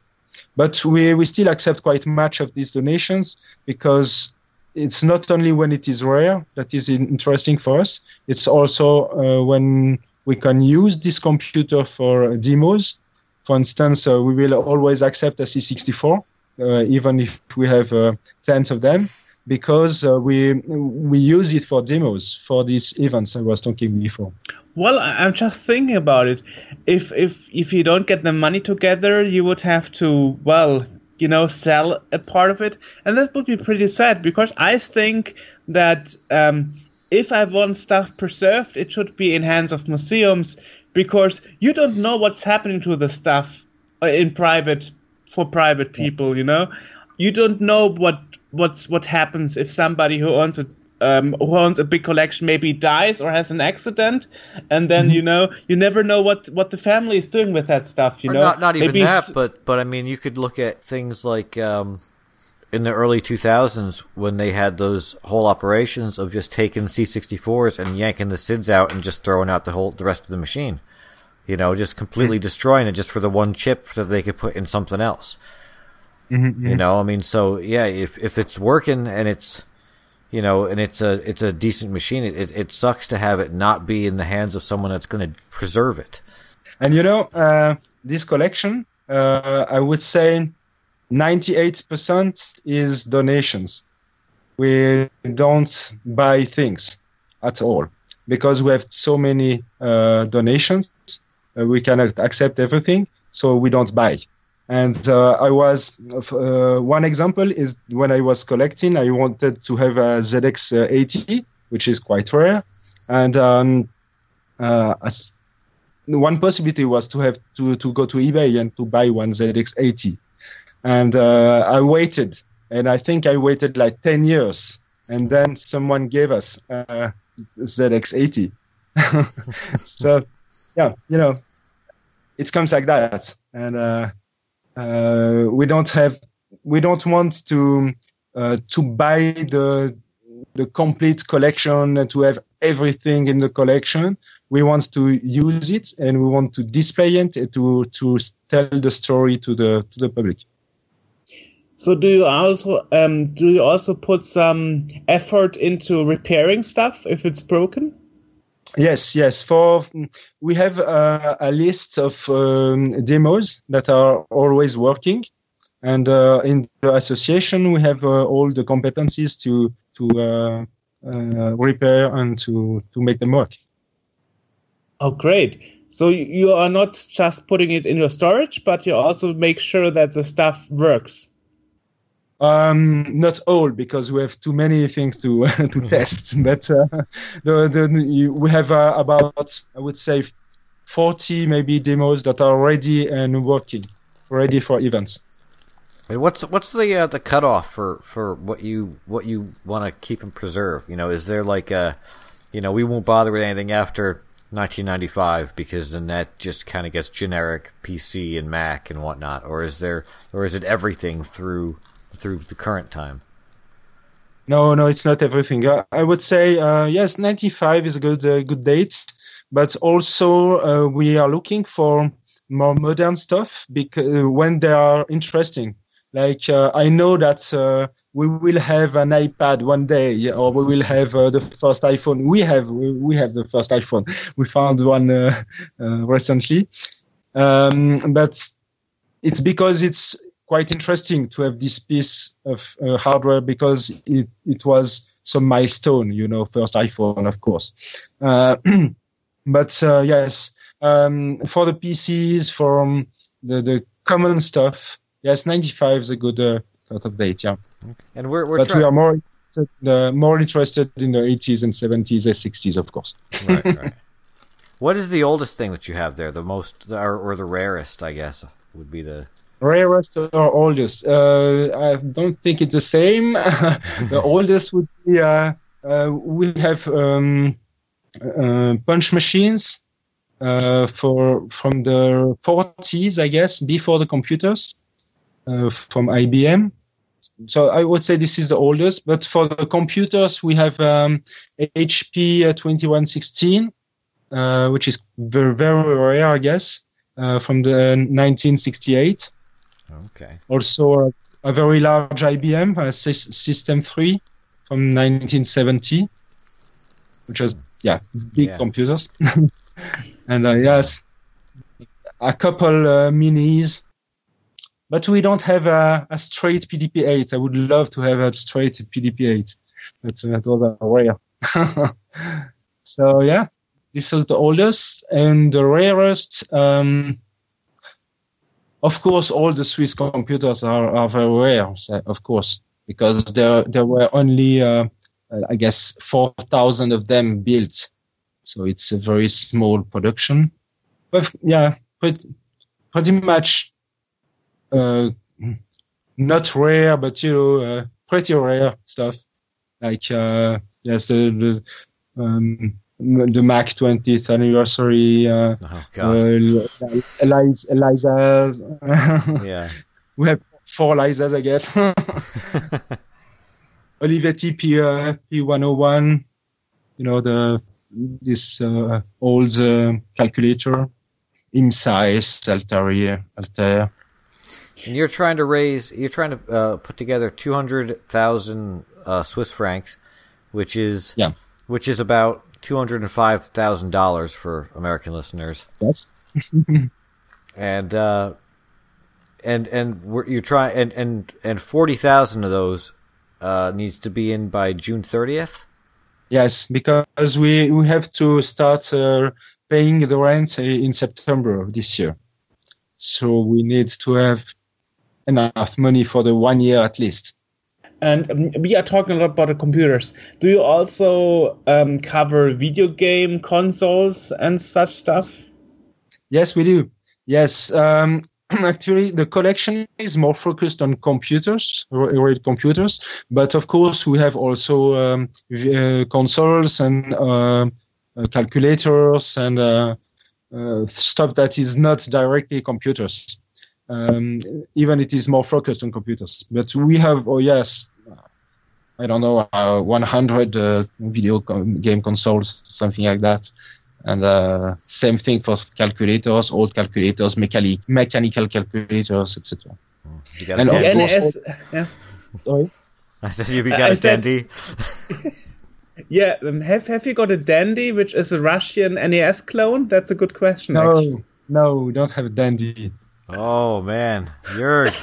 But we, we still accept quite much of these donations because it's not only when it is rare that is interesting for us, it's also uh, when we can use this computer for demos. For instance, uh, we will always accept a C64, uh, even if we have tens of them because uh, we we use it for demos for these events I was talking before. Well, I'm just thinking about it. If if if you don't get the money together, you would have to well, you know, sell a part of it, and that would be pretty sad because I think that um, if I want stuff preserved, it should be in hands of museums because you don't know what's happening to the stuff uh, in private for private people. You know, you don't know what what's what happens if somebody who owns a um, who owns a big collection maybe dies or has an accident, and then mm-hmm. you know you never know what what the family is doing with that stuff. You or know, not not even maybe that, but but I mean you could look at things like um, in the early 2000s when they had those whole operations of just taking C64s and yanking the SIDs out and just throwing out the whole the rest of the machine. You know, just completely mm-hmm. destroying it just for the one chip that they could put in something else. Mm-hmm, you know, I mean, so yeah, if if it's working and it's you know, and it's a it's a decent machine, it it, sucks to have it not be in the hands of someone that's going to preserve it. And you know, uh, this collection, uh, I would say, ninety eight percent is donations. We don't buy things at all because we have so many uh, donations. Uh, we cannot accept everything, so we don't buy. And uh, I was uh, one example is when I was collecting, I wanted to have a ZX80, which is quite rare, and um, uh, one possibility was to have to, to go to eBay and to buy one ZX80, and uh, I waited, and I think I waited like 10 years, and then someone gave us uh, ZX80. so, yeah, you know, it comes like that, and uh, uh, we don't have we don't want to uh, to buy the the complete collection to have everything in the collection. We want to use it and we want to display it to to tell the story to the to the public. So do you also um, do you also put some effort into repairing stuff if it's broken? Yes, yes. For we have uh, a list of um, demos that are always working, and uh, in the association we have uh, all the competencies to to uh, uh, repair and to to make them work. Oh, great! So you are not just putting it in your storage, but you also make sure that the stuff works. Um, not all because we have too many things to to mm-hmm. test. But uh, the, the you, we have uh, about I would say 40 maybe demos that are ready and working, ready for events. And what's what's the uh, the cutoff for, for what you what you want to keep and preserve? You know, is there like a, you know, we won't bother with anything after 1995 because then that just kind of gets generic PC and Mac and whatnot, or is there or is it everything through through the current time? No, no, it's not everything. I, I would say uh, yes, 95 is a good uh, good date, but also uh, we are looking for more modern stuff because uh, when they are interesting. Like uh, I know that uh, we will have an iPad one day, or we will have the first iPhone. We have we have the first iPhone. We found one recently, um, but it's because it's quite interesting to have this piece of uh, hardware because it, it was some milestone, you know, first iPhone, of course. Uh, but uh, yes, um, for the PCs, for the, the common stuff, yes, 95 is a good uh, cut of date, yeah. And we're we're but we are more interested, uh, more interested in the 80s and 70s and 60s, of course. right, right. What is the oldest thing that you have there? The most, or, or the rarest, I guess, would be the. Rarest or oldest? Uh, I don't think it's the same. the oldest would be uh, uh, we have um, uh, punch machines uh, for from the 40s, I guess, before the computers uh, from IBM. So I would say this is the oldest. But for the computers, we have um, HP 2116, uh, which is very very rare, I guess, from the 1968 Okay. also a, very large IBM uh, System 3 from 1970, which was yeah big Yeah. computers, and uh, yes, a couple uh, minis. But we don't have a, a straight PDP-8. I would love to have a straight PDP-8, but uh, those are rare. so yeah, this is the oldest and the rarest. Um, of course, all the Swiss computers are, are very rare, of course, because there there were only, uh, I guess, four thousand of them built, so it's a very small production. But yeah, pretty, pretty much uh, not rare, but you know, uh, pretty rare stuff. Like uh, yes, the the, um, the Mac 20th anniversary. Uh, Oh uh. Eliza, Eliza's. yeah. we have four Elizas, I guess. Olivetti P, uh, P101, you know, the this uh, old uh, calculator, IMSAIs, Altair, Altair. And you're trying to raise, you're trying to uh, put together two hundred thousand uh, Swiss francs, which is Yeah. which is about two hundred and five thousand dollars for American listeners. Yes. and uh, and and we're, you try and and and forty thousand of those uh, needs to be in by June thirtieth. Yes, because we, we have to start uh, paying the rent in September of this year. So we need to have enough money for the one year at least. And um, we are talking a lot about the computers. Do you also um, cover video game consoles and such stuff? Yes, we do. Yes, um, actually, the collection is more focused on computers, real computers. But of course, we have also um, uh, consoles and uh, uh, calculators and uh, uh, stuff that is not directly computers. Um, even it is more focused on computers. But we have, oh yes, I don't know, uh, 100 uh, video co- game consoles, something like that. And uh, same thing for calculators, old calculators, mechanic, mechanical calculators, etc. You got a And of dandy. course- NS, yeah. Sorry? I said you got I a said- dandy. Yeah, um, have have you got a Dandy, which is a Russian NES clone? That's a good question. actually. No, no, we don't have a dandy. Oh man, Jurg,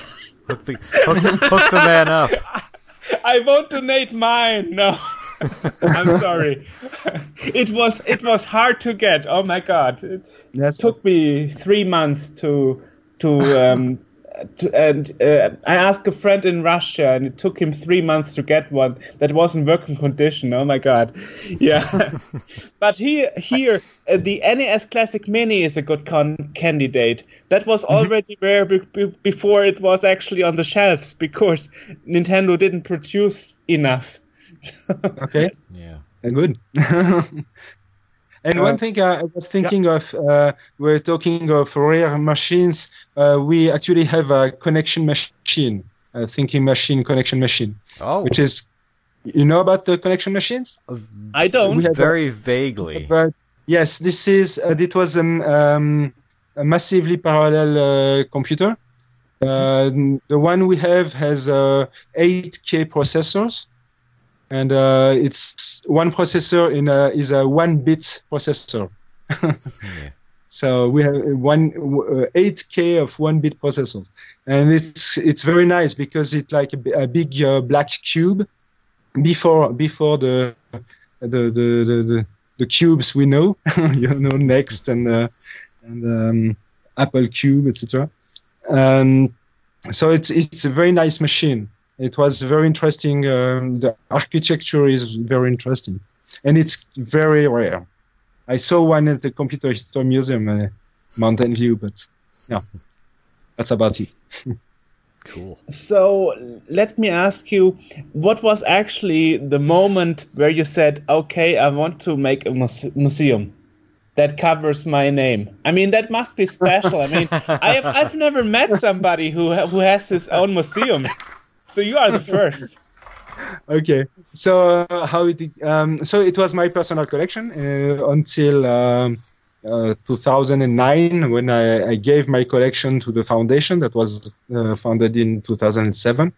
hook the hook, hook the man up. I won't donate mine. No, I'm sorry. it was it was hard to get. Oh my god, it Yes, took me three months to to um. To, and uh, I asked a friend in Russia, and it took him three months to get one that was in working condition. Oh my god, yeah. but here, here, uh, the NES Classic Mini is a good con- candidate. That was already rare be- be- before it was actually on the shelves because Nintendo didn't produce enough. okay. Yeah. Good. and one thing I I was thinking of, uh, we're talking of rare machines. Uh, we actually have a connection machine, a thinking machine, connection machine, Oh, which is, you know about the connection machines? I don't. we have very vaguely. But yes, this is, uh, it was um, um, a massively parallel uh, computer. Uh, the one we have has uh, 8K processors, and uh, it's one processor in a, is a one-bit processor. So we have one uh, 8K of one bit processors, and it's it's very nice because it's like a, a big uh, black cube before before the the the the, the, the cubes we know, you know, Next and uh, and um, Apple Cube, etc. Um, so it's it's a very nice machine. It was very interesting. Um, the architecture is very interesting, and it's very rare. I saw one at the Computer History Museum, uh, Mountain View, but yeah, that's about it. Cool. So let me ask you, what was actually the moment where you said, "Okay, I want to make a muse- museum that covers my name"? I mean, that must be special. I mean, I have I've never met somebody who who has his own museum. So you are the first. okay. So uh, how it um, so it was my personal collection uh, until um, uh, 2009 when I, I, gave my collection to the foundation that was uh, founded in 2007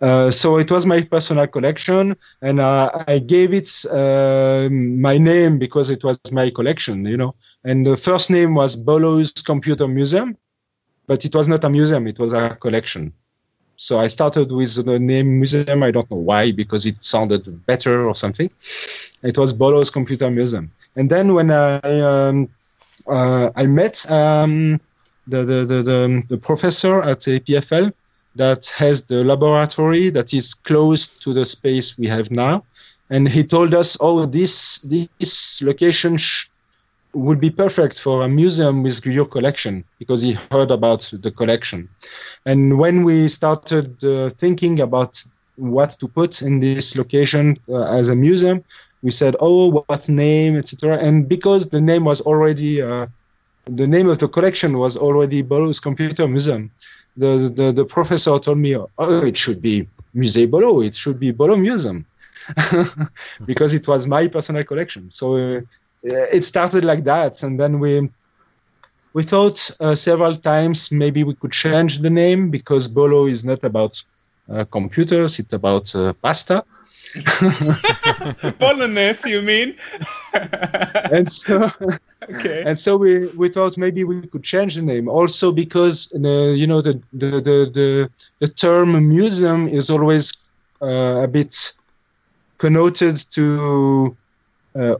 uh, so it was my personal collection and uh, i gave it my name because it was my collection you know. And the first name was bolo's computer museum but it was not a museum it was a collection so I started with the name museum. I don't know why, because it sounded better or something. It was Bolo's Computer Museum. And then when I um, uh, I met um, the, the, the, the, professor at EPFL that has the laboratory that is close to the space we have now, and he told us, "Oh, this this location sh- would be perfect for a museum with your collection because he heard about the collection. And when we started uh, thinking about what to put in this location uh, as a museum, we said, "Oh, what name, etc." And because the name was already uh, the name of the collection was already Bolo's Computer Museum, the, the the professor told me, "Oh, it should be Musée Bolo. It should be Bolo Museum." because it was my personal collection. So uh, it started like that, and then we we thought uh, several times maybe we could change the name because Bolo is not about uh, computers; it's about uh, pasta. Bolognese, you mean? and so, okay. And so we, we thought maybe we could change the name also because uh, you know the the, the the the term museum is always uh, a bit connoted to uh,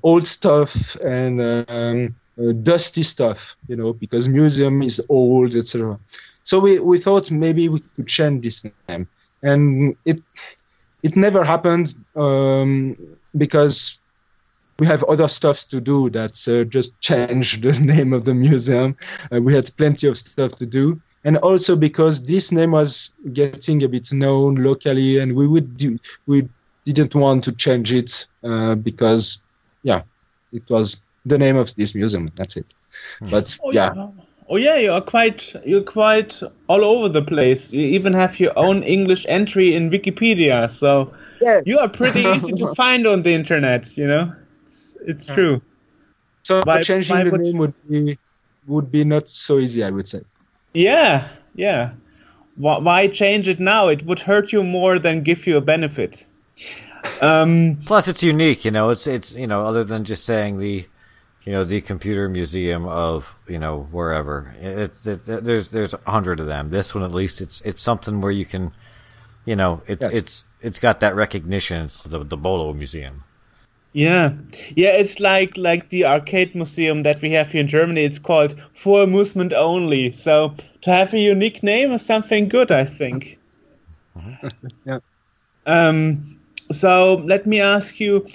old stuff and um, uh, dusty stuff, you know, because museum is old, etc. So we, we thought maybe we could change this name, and it it never happened um, because we have other stuff to do that uh, just change the name of the museum. Uh, we had plenty of stuff to do, and also because this name was getting a bit known locally, and we would do, we didn't want to change it uh, because yeah, it was the name of this museum. That's it. Hmm. But oh, yeah. yeah. Oh yeah, you are quite you're quite all over the place. You even have your own English entry in Wikipedia, so yes. you are pretty easy to find on the internet. You know, it's, it's true. So why, changing why the name would be would be not so easy, I would say. Yeah, yeah. Why, why change it now? It would hurt you more than give you a benefit. Um, Plus, it's unique. You know, it's it's you know, other than just saying the, you know, the computer museum of you know wherever. It's, it's there's there's a hundred of them. This one at least, it's it's something where you can, you know, it's yes. it's it's got that recognition. It's the the Bolo Museum. Yeah, yeah, it's like like the arcade museum that we have here in Germany. It's called For Amusement Only. So to have a unique name is something good, I think. yeah. Um, so let me ask you: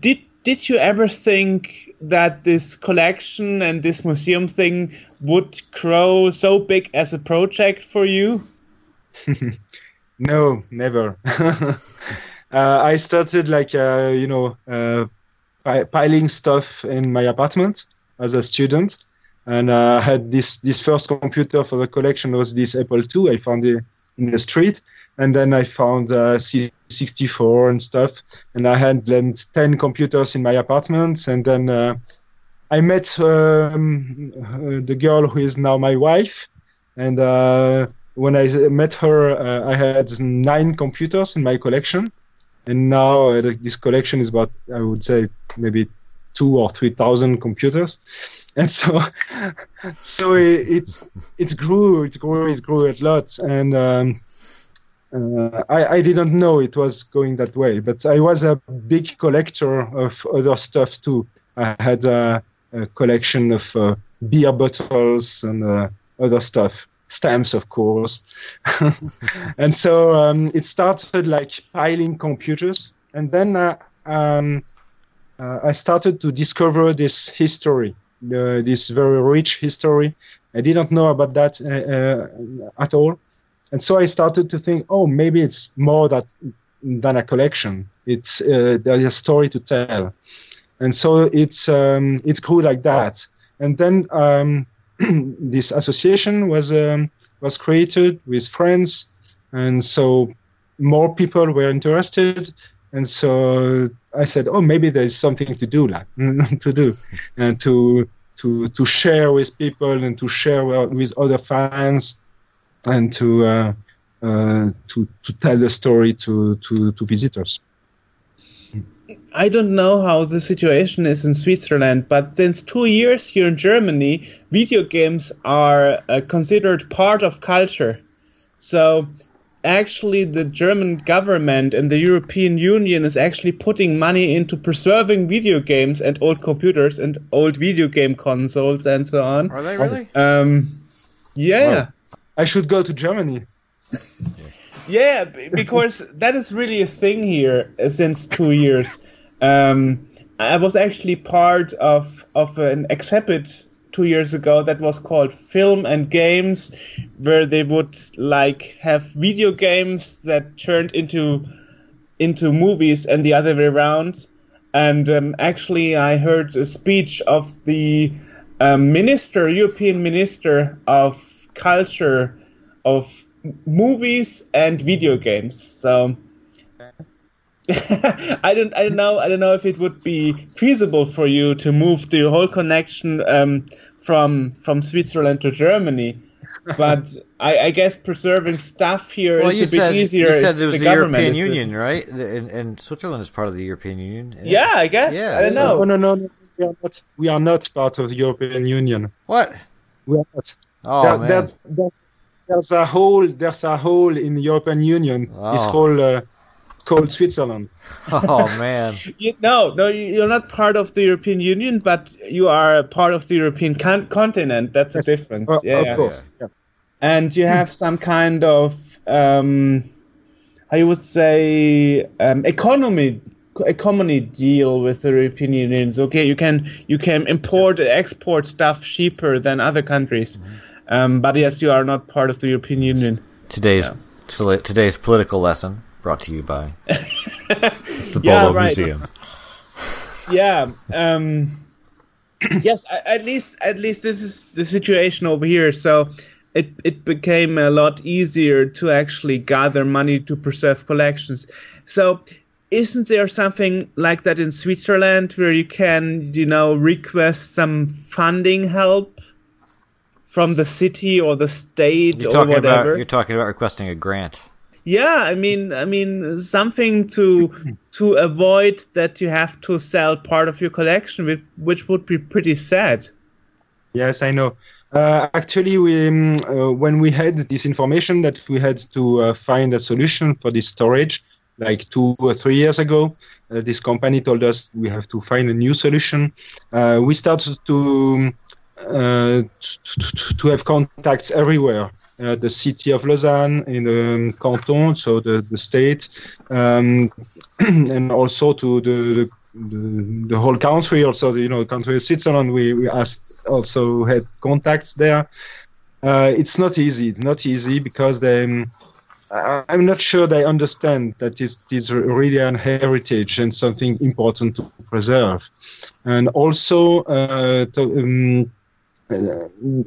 Did did you ever think that this collection and this museum thing would grow so big as a project for you? no, never. uh, I started like uh, you know uh, piling stuff in my apartment as a student, and uh, I had this this first computer for the collection was this Apple II. I found it in the street, and then I found uh, C64 and stuff, and I had then 10 computers in my apartment, and then uh, I met um, uh, the girl who is now my wife, and uh, when I met her, uh, I had nine computers in my collection, and now uh, this collection is about, I would say, maybe two or three thousand computers, and so so it, it it grew it grew it grew a lot. And um, uh, I, I didn't know it was going that way but i was a big collector of other stuff too. I had a, collection of uh, beer bottles and uh, other stuff stamps of course. And so um, it started like piling computers. And then uh, um, uh, i started to discover this history this very rich history. I didn't know about that uh, uh, at all, and so I started to think, oh, maybe it's more that than a collection. It's uh, there's a story to tell, and so it's um, it grew like that. And then um, this association was um, was created with friends, and so more people were interested, and so I said, oh, maybe there's something to do, like, to do, and to to to share with people and to share with other fans, and to uh, uh, to to tell the story to to to visitors. I don't know how the situation is in Switzerland, but since two years here in Germany, video games are uh, considered part of culture. So actually the German government and the European Union is actually putting money into preserving video games and old computers and old video game consoles and so on. Are they really? Um, yeah. Wow. I should go to Germany. Yeah, because that is really a thing here uh, since two years. Um, I was actually part of of an exhibit two years ago that was called Film and Games, where they would like have video games that turned into into movies and the other way around. And um, actually, I heard a speech of the um, minister, European minister of culture of movies and video games. So. I don't, I don't know, I don't know if it would be feasible for you to move the whole connection um, from from Switzerland to Germany, but I, I, guess preserving stuff here well, is you a bit said, easier. You said there was the, the, European is the- Union, right? And, and Switzerland is part of the European Union. Yeah, I guess. Yeah, I don't so- know. No, no, no, no. We are not. We are not part of the European Union. What? We are not. Oh There- man. there- there- there's a hole. There's a hole in the European Union. It's Oh. called uh, called Switzerland. Oh man. You, no, no, you- you're not part of the European Union, but you are a part of the European con- continent. That's Yes. the difference. Uh, yeah, of yeah. course. Yeah. and you have some kind of um, how you would say um, economy economy deal with the European Union. So, okay, you can you can import and export stuff cheaper than other countries, um, but yes, you are not part of the European Union. Today's tele- today's political lesson brought to you by the Yeah, right. Museum. yeah um yes at least at least this is the situation over here so it it became a lot easier to actually gather money to preserve collections so isn't there something like that in Switzerland where you can you know request some funding help from the city or the state You're or talking about whatever you're talking about requesting a grant. Yeah, I mean, I mean, something to to avoid that you have to sell part of your collection, which, which would be pretty sad. Yes, I know. Uh, actually, we, um, uh, when we had this information that we had to uh, find a solution for this storage, like two or three years ago, uh, this company told us we have to find a new solution. Uh, we started to, uh, to to- to have contacts everywhere. Uh, the city of Lausanne, in the um, canton, so the, the state, um, and also to the, the the, whole country, also the you know the country of Switzerland. We, we asked also had contacts there. Uh, it's not easy. It's not easy because they. um, I'm not sure they understand that it is really an heritage and something important to preserve. And also, uh, to, um,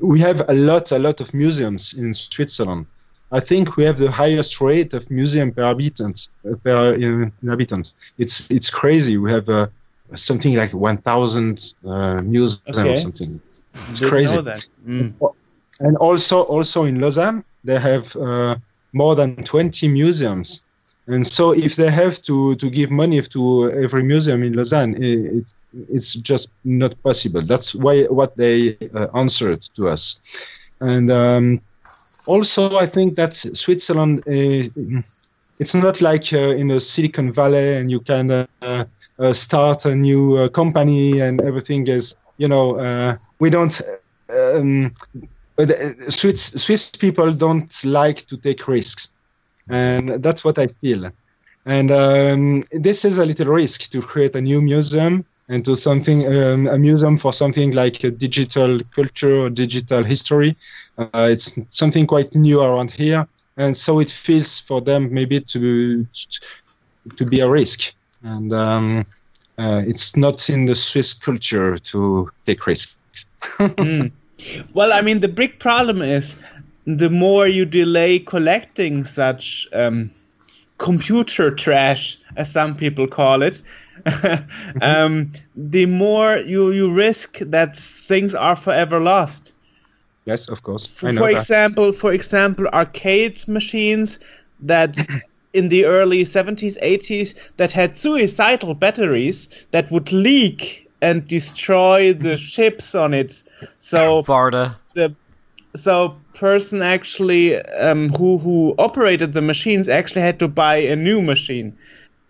we have a lot, a lot of museums in Switzerland. I think we have the highest rate of museum per habitant uh, per uh, inhabitants. It's it's crazy. We have uh, something like 1,000 uh, museums Okay. or something. It's Didn't crazy. Mm. And also also in Lausanne, they have uh, more than 20 museums. And so, if they have to, to give money to every museum in Lausanne, it, it's just not possible. That's why what they uh, answered to us. And um, also, I think that Switzerland, uh, it's not like uh, in a Silicon Valley, and you can uh, uh, start a new uh, company and everything is, you know, we don't. Um, Swiss Swiss people don't like to take risks and that's what I feel. And um, this is a little risk to create a new museum and to something um, a museum for something like a digital culture or digital history. Uh, it's something quite new around here, and so it feels for them maybe to to be a risk. And um, uh, it's not in the Swiss culture to take risks. mm. Well, I mean, the big problem is the more you delay collecting such um, computer trash, as some people call it, um, the more you, you risk that things are forever lost. Yes, of course. for example, for example, arcade machines that in the early 70s, 80s that had suicidal batteries that would leak and destroy the chips on it. So Varda. The so person actually um, who who operated the machines actually had to buy a new machine.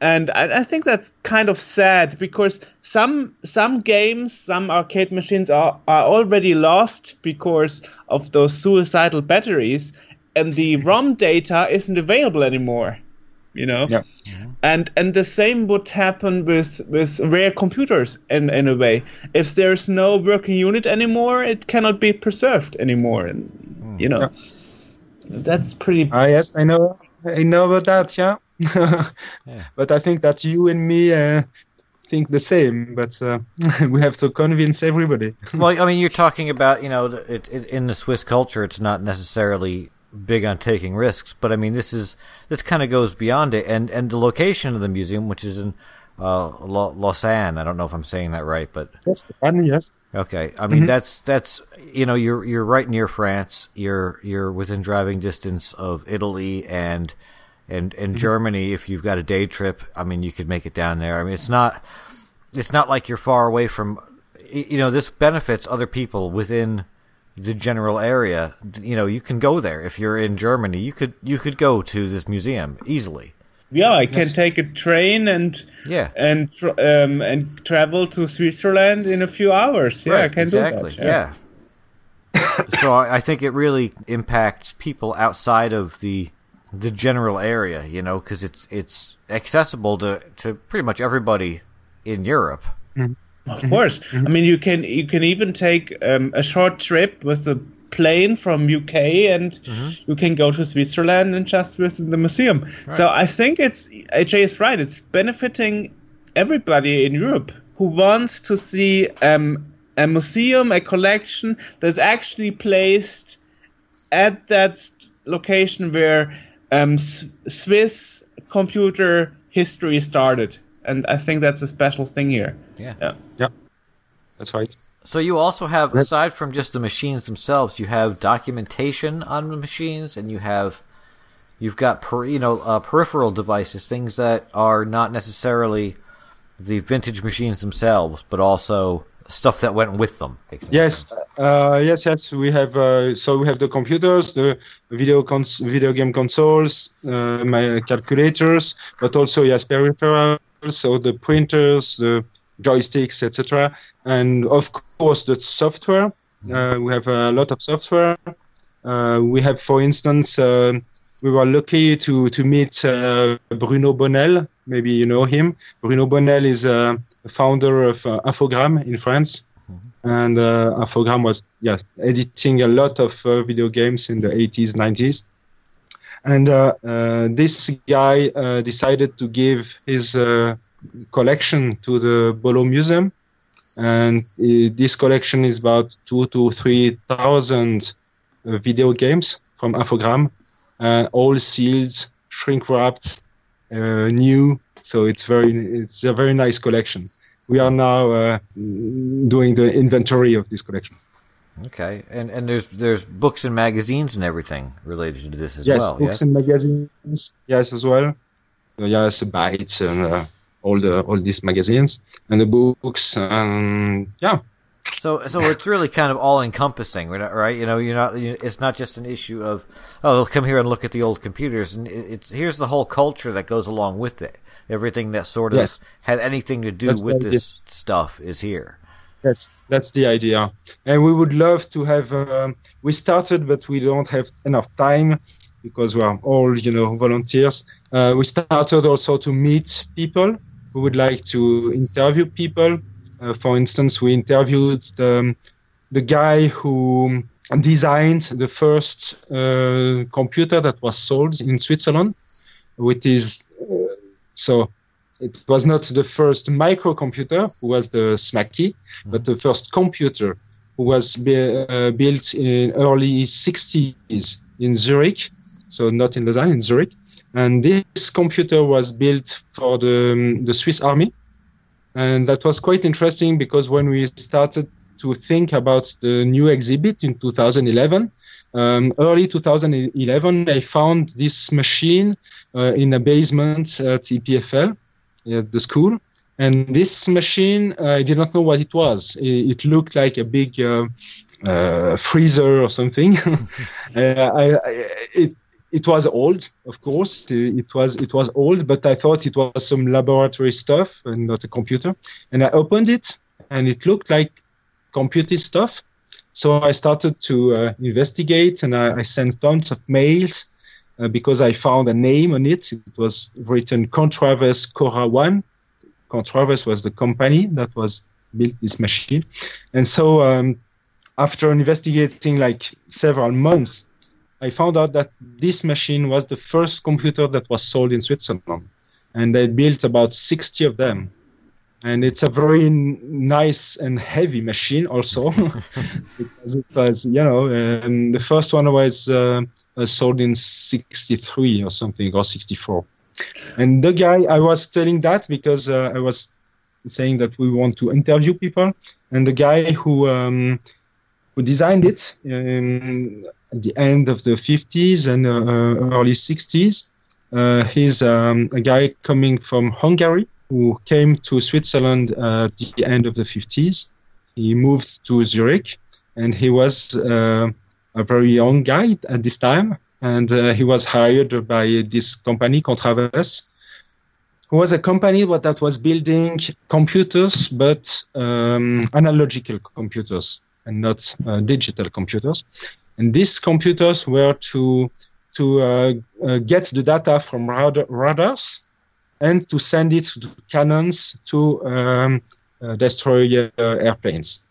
And I, I, think that's kind of sad because some some games some arcade machines are, are already lost because of those suicidal batteries and the rom data isn't available anymore you know yeah. and and the same would happen with with rare computers in in a way if there's no working unit anymore it cannot be preserved anymore and mm. you know yeah. that's pretty ah yes i know i know about that yeah, yeah. but i think that you and me uh, think the same but uh, we have to convince everybody well i mean you're talking about you know it, it, in the swiss culture it's not necessarily big on taking risks, but I mean this is this kind of goes beyond it, and and the location of the museum, which is in uh, Lausanne. I don't know if I'm saying that right, but yes, yes. Okay, I mean mm-hmm. that's that's you know you're you're right near France. You're you're within driving distance of Italy and and and mm-hmm. Germany. If you've got a day trip, I mean you could make it down there. I mean it's not it's not like you're far away from. You know this benefits other people within the general area, you know, you can go there. If you're in Germany, you could you could go to this museum easily. Yeah, I can yes. take a train and yeah and um, and travel to Switzerland in a few hours. Yeah, right, I can exactly. do that. Yeah. yeah. so I think it really impacts people outside of the the general area, you know, because it's it's accessible to to pretty much everybody in Europe. Mm-hmm. Of course. Mm-hmm. I mean, you can you can even take um, a short trip with the plane from UK and mm-hmm. you can go to Switzerland and just visit the museum. Right. So I think it's AJ is right. It's benefiting everybody in Europe who wants to see um, a museum, a collection that's actually placed at that location where um, Swiss computer history started and I think that's a special thing here. Yeah. Yeah. Yeah. That's right. So you also have, aside from just the machines themselves, you have documentation on the machines, and you have, you've got per, you know uh, peripheral devices, things that are not necessarily the vintage machines themselves, but also stuff that went with them. Yes, uh, yes, yes. We have uh, so we have the computers, the video cons- video game consoles, uh, my calculators, but also yes, peripherals so the printers, the joysticks, etc. And of course, the software. Uh, we have a lot of software. Uh, we have, for instance, uh, we were lucky to to meet uh, Bruno Bonnel. Maybe you know him. Bruno Bonnel is a founder of uh, Infogrames in France, mm-hmm. and uh, Infogrames was yeah editing a lot of video games in the 80s, 90s. And uh, uh, this guy uh, decided to give his collection to the Bolo Museum, and this collection is about two to three thousand video games from Infogrames, all sealed, shrink wrapped, new. So it's very it's a very nice collection. We are now uh, doing the inventory of this collection. Okay, and and there's there's books and magazines and everything related to this as yes, well. Books yes, books and magazines. Yes, as well. yes, Bytes, and uh, all the all these magazines and the books, and yeah. So, so it's really kind of all encompassing, right? You know, you're not. It's not just an issue of oh, they'll come here and look at the old computers, and it's here's the whole culture that goes along with it. Everything that sort of Yes. had anything to do That's with this stuff is here. That's that's the idea, and we would love to have. Um, we started, but we don't have enough time because we are all, you know, volunteers. Uh, we started also to meet people who would like to interview people. Uh, for instance, we interviewed the, the guy who designed the first uh, computer that was sold in Switzerland, with his uh, so it was not the first microcomputer who was the Smaky, but the first computer who was be, uh, built in early 60s in Zurich, so not in Lausanne, in Zurich. And this computer was built for the, the Swiss army. And that was quite interesting because when we started to think about the new exhibit in 2011, um, early 2011, I found this machine uh, in a basement at EPFL at the school. And this machine, I did not know what it was. It, it looked like a big uh, uh, freezer or something. Uh, I, I, it, it was old, of course. It was it was old, but I thought it was some laboratory stuff and not a computer. And I opened it, and it looked like computer stuff. So I started to uh, investigate, and I, I sent tons of mails uh, because I found a name on it. It was written Contraves Cora One. Contraves was the company that was built this machine, and so um, after investigating like several months, I found out that this machine was the first computer that was sold in Switzerland, and they built about 60 of them. And it's a very n- nice and heavy machine, also, because it was, you know, and the first one was uh, sold in 63 or something, or 64. And the guy, I was telling that because uh, I was saying that we want to interview people, and the guy who um, who designed it um, at the end of the 50s and uh, early 60s. Uh, he's um, a guy coming from Hungary who came to Switzerland uh, at the end of the 50s. He moved to Zurich and he was uh, a very young guy at this time. And uh, he was hired by this company, Contraves, who was a company that was building computers, but um, analogical computers and not uh, digital computers. And these computers were to to uh, uh, get the data from radar, radars and to send it to cannons to um, uh, destroy uh, airplanes.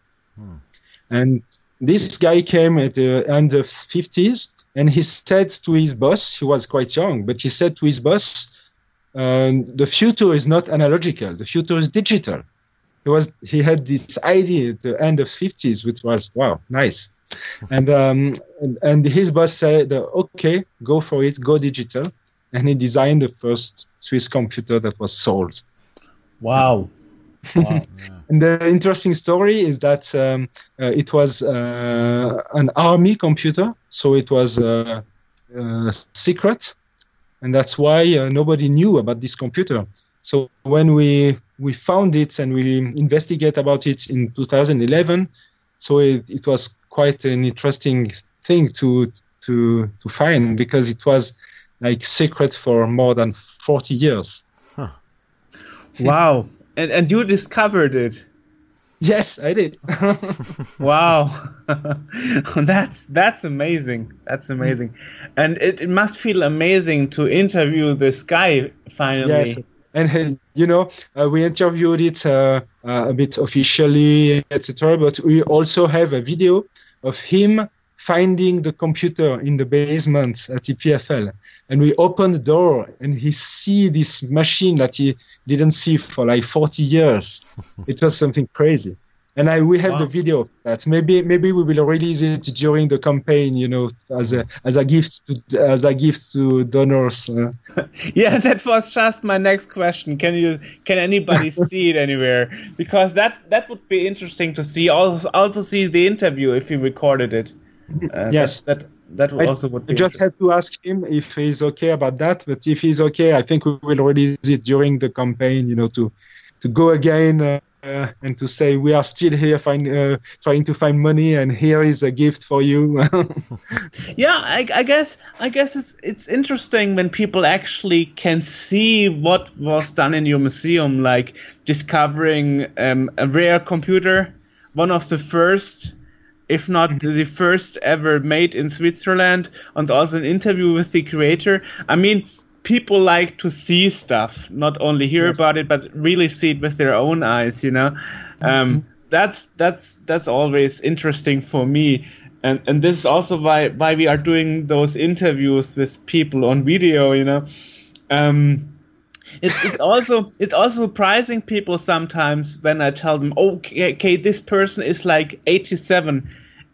And this guy came at the end of 50s and he said to his boss, he was quite young, but he said to his boss, um, the future is not analogical, the future is digital. He was he had this idea at the end of 50s, which was wow, nice. and, um, and and his boss said, okay, go for it, go digital. And he designed the first Swiss computer that was sold. Wow. wow. And the interesting story is that um, uh, it was uh, an army computer, so it was uh, uh, secret, and that's why uh, nobody knew about this computer. So when we we found it and we investigate about it in 2011, so it, it was quite an interesting thing to to to find because it was like secret for more than 40 years. wow. And and you discovered it. Yes, I did. Wow. that's that's amazing. That's amazing. And it, it must feel amazing to interview this guy finally. Yes, and uh, you know uh, we interviewed it uh, uh, a bit officially, etc. But we also have a video of him finding the computer in the basement at EPFL, and we open the door and he see this machine that he didn't see for like 40 years. it was something crazy. And I, we have Wow. the video of that. Maybe, maybe we will release it during the campaign. You know, as a as a gift to as a gift to donors. Uh, Yeah, that was just my next question. Can you can anybody see it anywhere? Because that that would be interesting to see. Also, also see the interview if you recorded it. Uh, Yes. That, that that also would I be. just have to ask him if he's okay about that. But if he's okay, I think we will release it during the campaign. You know, to to go again uh, uh, and to say we are still here, find, uh, trying to find money, and here is a gift for you. yeah I, I guess i guess it's it's interesting when people actually can see what was done in your museum like discovering um, a rare computer one of the first if not the first ever made in switzerland and also an interview with the creator. I mean people like to see stuff not only hear Yes. about it but really see it with their own eyes you know? Um, that's that's that's always interesting for me. And and this is also why why we are doing those interviews with people on video you know? Um it's it's also it's also surprising people sometimes when i tell them oh, okay, okay this person is like 87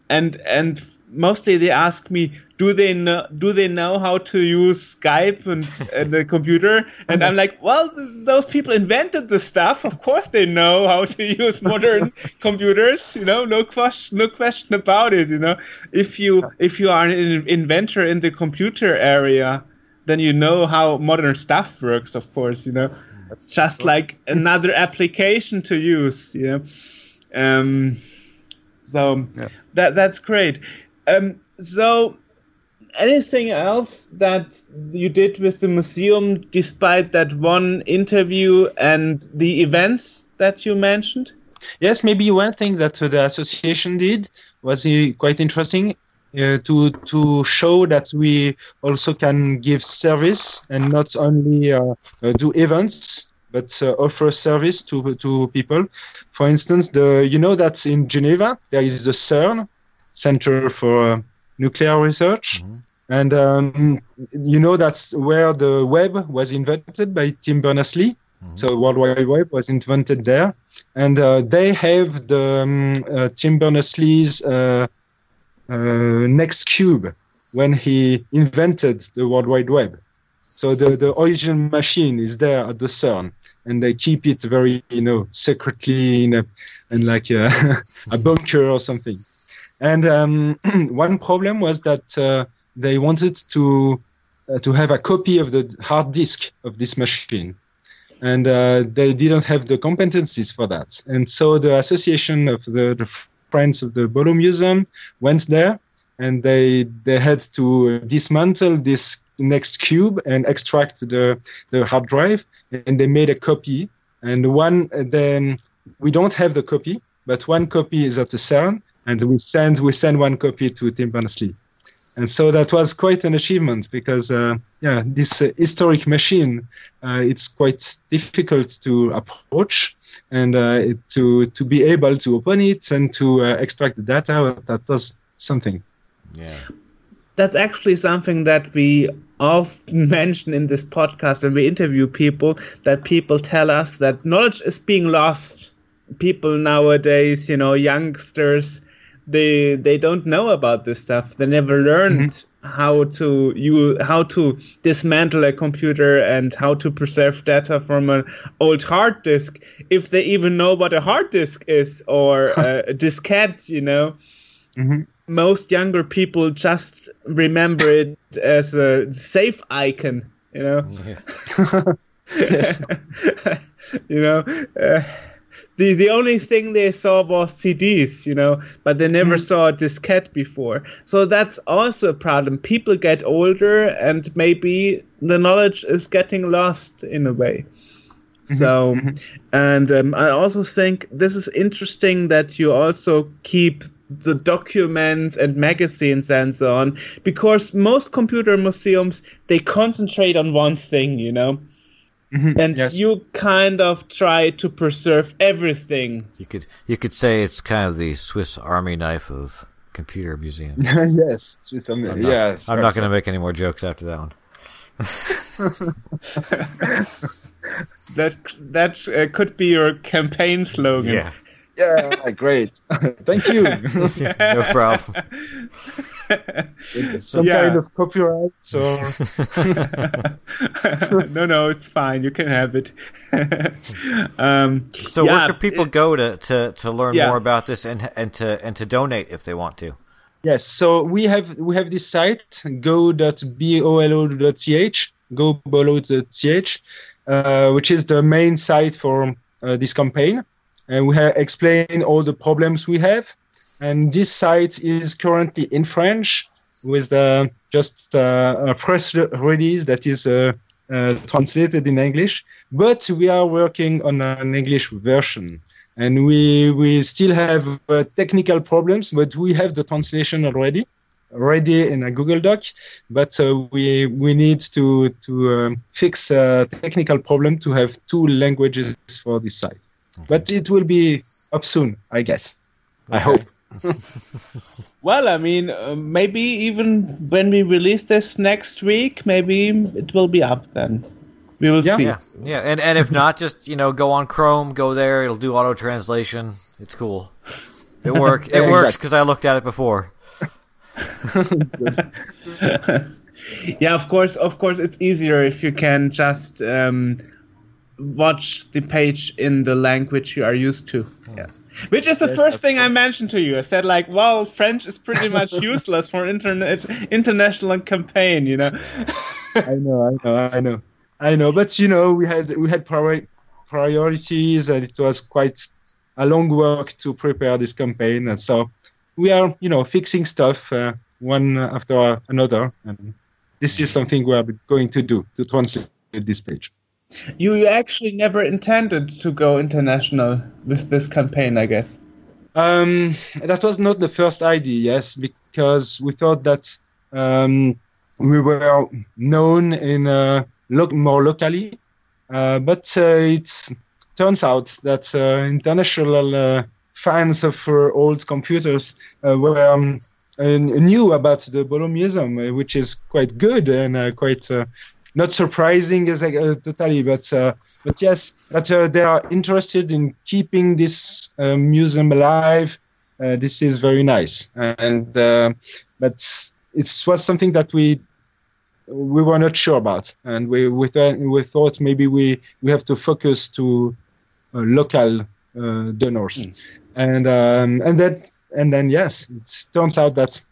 and and mostly they ask me do they know do they know how to use skype and, and the computer? And i'm like well th- those people invented the stuff. Of course they know how to use modern computers you know no question no question about it you know. If you if you are an inventor in the computer area then you know how modern stuff works of course you know. Just like another application to use you know. Um so Yeah. that that's great. Um so anything else that you did with the museum despite that one interview and the events that you mentioned? Yes, maybe one thing that the association did was uh, quite interesting uh, to to show that we also can give service and not only uh, uh, do events but uh, offer service to to people. For instance, the you know that in Geneva there is the CERN Center for uh, Nuclear Research. And um, you know that's where the web was invented by Tim Berners-Lee. So World Wide Web was invented there, and uh, they have the um, uh, Tim Berners-Lee's NeXT cube when he invented the World Wide Web. So the, the original machine is there at the CERN, and they keep it very, you know, secretly in a, in like a, a bunker or something. And um, one problem was that uh, they wanted to uh, to have a copy of the hard disk of this machine and uh, they didn't have the competencies for that. And so the association of the, the Friends of the Bolo Museum went there, and they they had to dismantle this NeXT cube and extract the the hard drive, and they made a copy. And one then we don't have the copy, but one copy is at the CERN, and we send we send one copy to Tim Berners-Lee. And so that was quite an achievement because, uh, yeah, this uh, historic machine, uh, it's quite difficult to approach and uh, it- to to be able to open it and to uh, extract the data. That was something. Yeah. that's actually something that we often mention in this podcast when we interview people that people tell us that knowledge is being lost people nowadays you know youngsters they they don't know about this stuff they never learned how to you how to dismantle a computer and how to preserve data from an old hard disk if they even know what a hard disk is or a, diskette you know Mhm. most younger people just remember it as a safe icon, you know. Yeah. Yes. you know, uh, the the only thing they saw was CDs, you know, but they never mm-hmm. saw a diskette before. So that's also a problem. People get older, and maybe the knowledge is getting lost in a way. Mm-hmm. So, mm-hmm. and um, I also think this is interesting that you also keep the documents and magazines and so on, because most computer museums they concentrate on one thing, you know, Mhm. and yes. you kind of try to preserve everything. You could you could say it's kind of the Swiss Army knife of computer museums. yes. It's am- I'm not, yes. I'm not going to make any more jokes after that one. That that uh, could be your campaign slogan. Yeah. Yeah, great. Thank you. no problem. Some Yeah. kind of copyright or no, no, it's fine. You can have it. um, So yeah, where can people it- go to, to, to learn Yeah. more about this and and to and to donate if they want to? Yes, so we have we have this site go.bolo.ch, go.bolo.ch, uh, which is the main site for uh, this campaign, and we have explained all the problems we have. And this site is currently in French with uh, just uh, a press release that is uh, uh, translated in English, but we are working on an English version and we we still have uh, technical problems, but we have the translation already ready in a Google Doc. But uh, we we need to to um, fix a technical problem to have two languages for this site. Okay. But it will be up soon, I guess. Okay. I hope. well, I mean, uh, maybe even when we release this next week, maybe it will be up then. We will yeah. see. Yeah, yeah, and and if not, just you know, go on Chrome, go there. It'll do auto translation. It's cool. It work. It yeah, works because I looked at it before. yeah, of course, of course, it's easier if you can just um, watch the page in the language you are used to. Yeah. Which is the yes, first thing I mentioned to you. I said like, well, French is pretty much useless for internet international campaign, you know. I know, I know, I know. I know, but you know, we had we had priori- priorities, and it was quite a long work to prepare this campaign, and so we are, you know, fixing stuff uh, one after another, and this is something we are going to do to translate this page. You actually never intended to go international with this campaign, I guess. Um, that was not the first idea, yes, because we thought that um, we were known in. Uh, lo- more locally. Uh, but uh, it turns out that uh, international fans of old computers were um, knew about the Bolo Museum, which is quite good and quite not surprising as uh, totally, but uh, but yes, that uh, they are interested in keeping this museum alive. this is very nice, and but it was something that we we were not sure about, and we we, th- we thought maybe we we have to focus to uh, local uh, donors, mm. and um, and that and then yes, it turns out that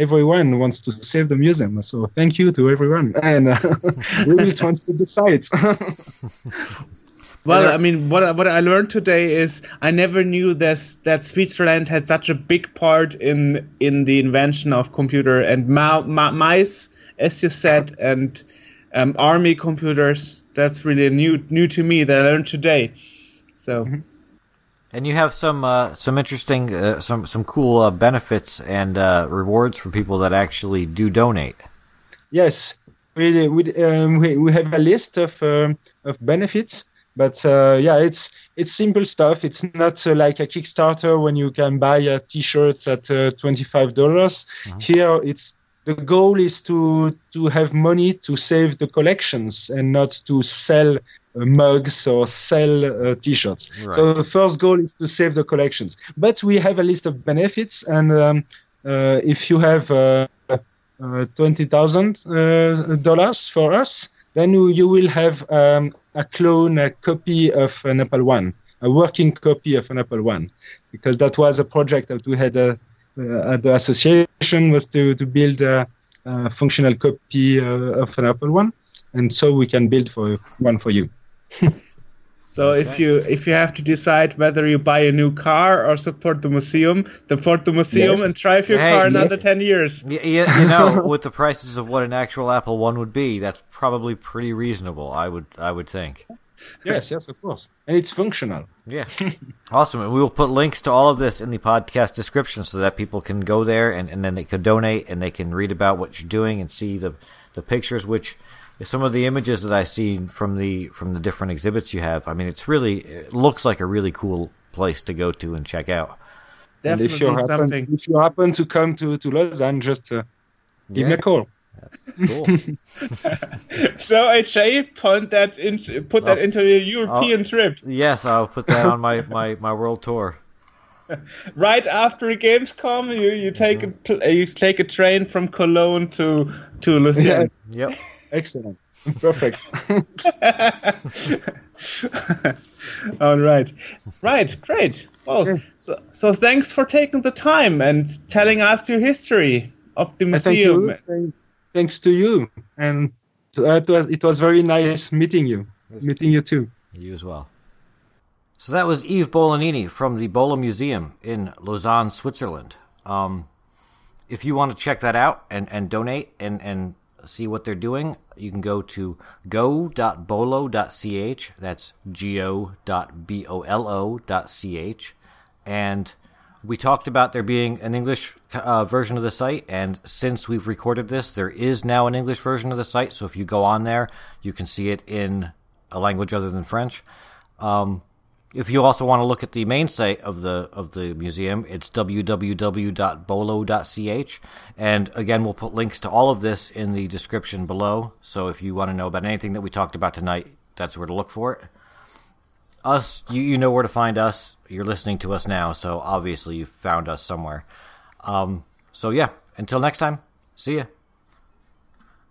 everyone wants to save the museum. So thank you to everyone, and uh, we will translate the site. Well, I mean, what what I learned today is I never knew this that Switzerland had such a big part in in the invention of computer and ma- ma- mice as you said, and um, army computers. That's really new new to me that I learned today. So. Mm-hmm. And you have some uh, some interesting uh, some some cool uh, benefits and uh, rewards for people that actually do donate. Yes, we we um, we, we have a list of um, of benefits, but uh, yeah, it's it's simple stuff. It's not uh, like a Kickstarter when you can buy a T-shirt at twenty five dollars. Mm-hmm. Here, it's the goal is to to have money to save the collections and not to sell uh, mugs or sell uh, t-shirts. Right. So the first goal is to save the collections. But we have a list of benefits, and um, uh, if you have uh, uh, twenty thousand uh, dollars for us, then you will have um, a clone, a copy of an Apple One, a working copy of an Apple One, because that was a project that we had uh, at the association was to, to build a, a functional copy uh, of an Apple one, and so we can build for one for you. So if you if you have to decide whether you buy a new car or support the museum, support the museum yes. and drive your hey, car yes. another ten years. You, you know, with the prices of what an actual Apple One would be, that's probably pretty reasonable. I would I would think yes, yes, of course. And it's functional. Yeah. awesome. And we will put links to all of this in the podcast description so that people can go there and, and then they can donate and they can read about what you're doing and see the, the pictures, which some of the images that I see from the from the different exhibits you have. I mean, it's really it looks like a really cool place to go to and check out. Definitely and if you happen, something. if you happen to come to to Lausanne, just uh, give yeah. me a call. Cool. so AJ, put that in, put that into your European I'll, trip. Yes, I'll put that on my, my, my world tour. right after Gamescom, you, you take mm-hmm. a you take a train from Cologne to to Lucerne. Yep. Excellent. Perfect. All right. Right. Great. Well, so, so thanks for taking the time and telling us your history of the Uh, Thank museum. you. Thank- Thanks to you. And uh, it, was, it was very nice meeting you. Meeting you too. You as well. So that was Yves Bolognini from the Bolo Museum in Lausanne, Switzerland. Um, if you want to check that out and, and donate and, and see what they're doing, you can go to go.bolo.ch. That's go.bolo.ch. And we talked about there being an English uh, version of the site, and since we've recorded this, there is now an English version of the site. So if you go on there, you can see it in a language other than French. Um, if you also want to look at the main site of the of the museum, it's www.bolo.ch. And again, we'll put links to all of this in the description below. So if you want to know about anything that we talked about tonight, that's where to look for it. Us, you, you know where to find us. You're listening to us now, so obviously you found us somewhere. Um, so yeah, until next time, see ya.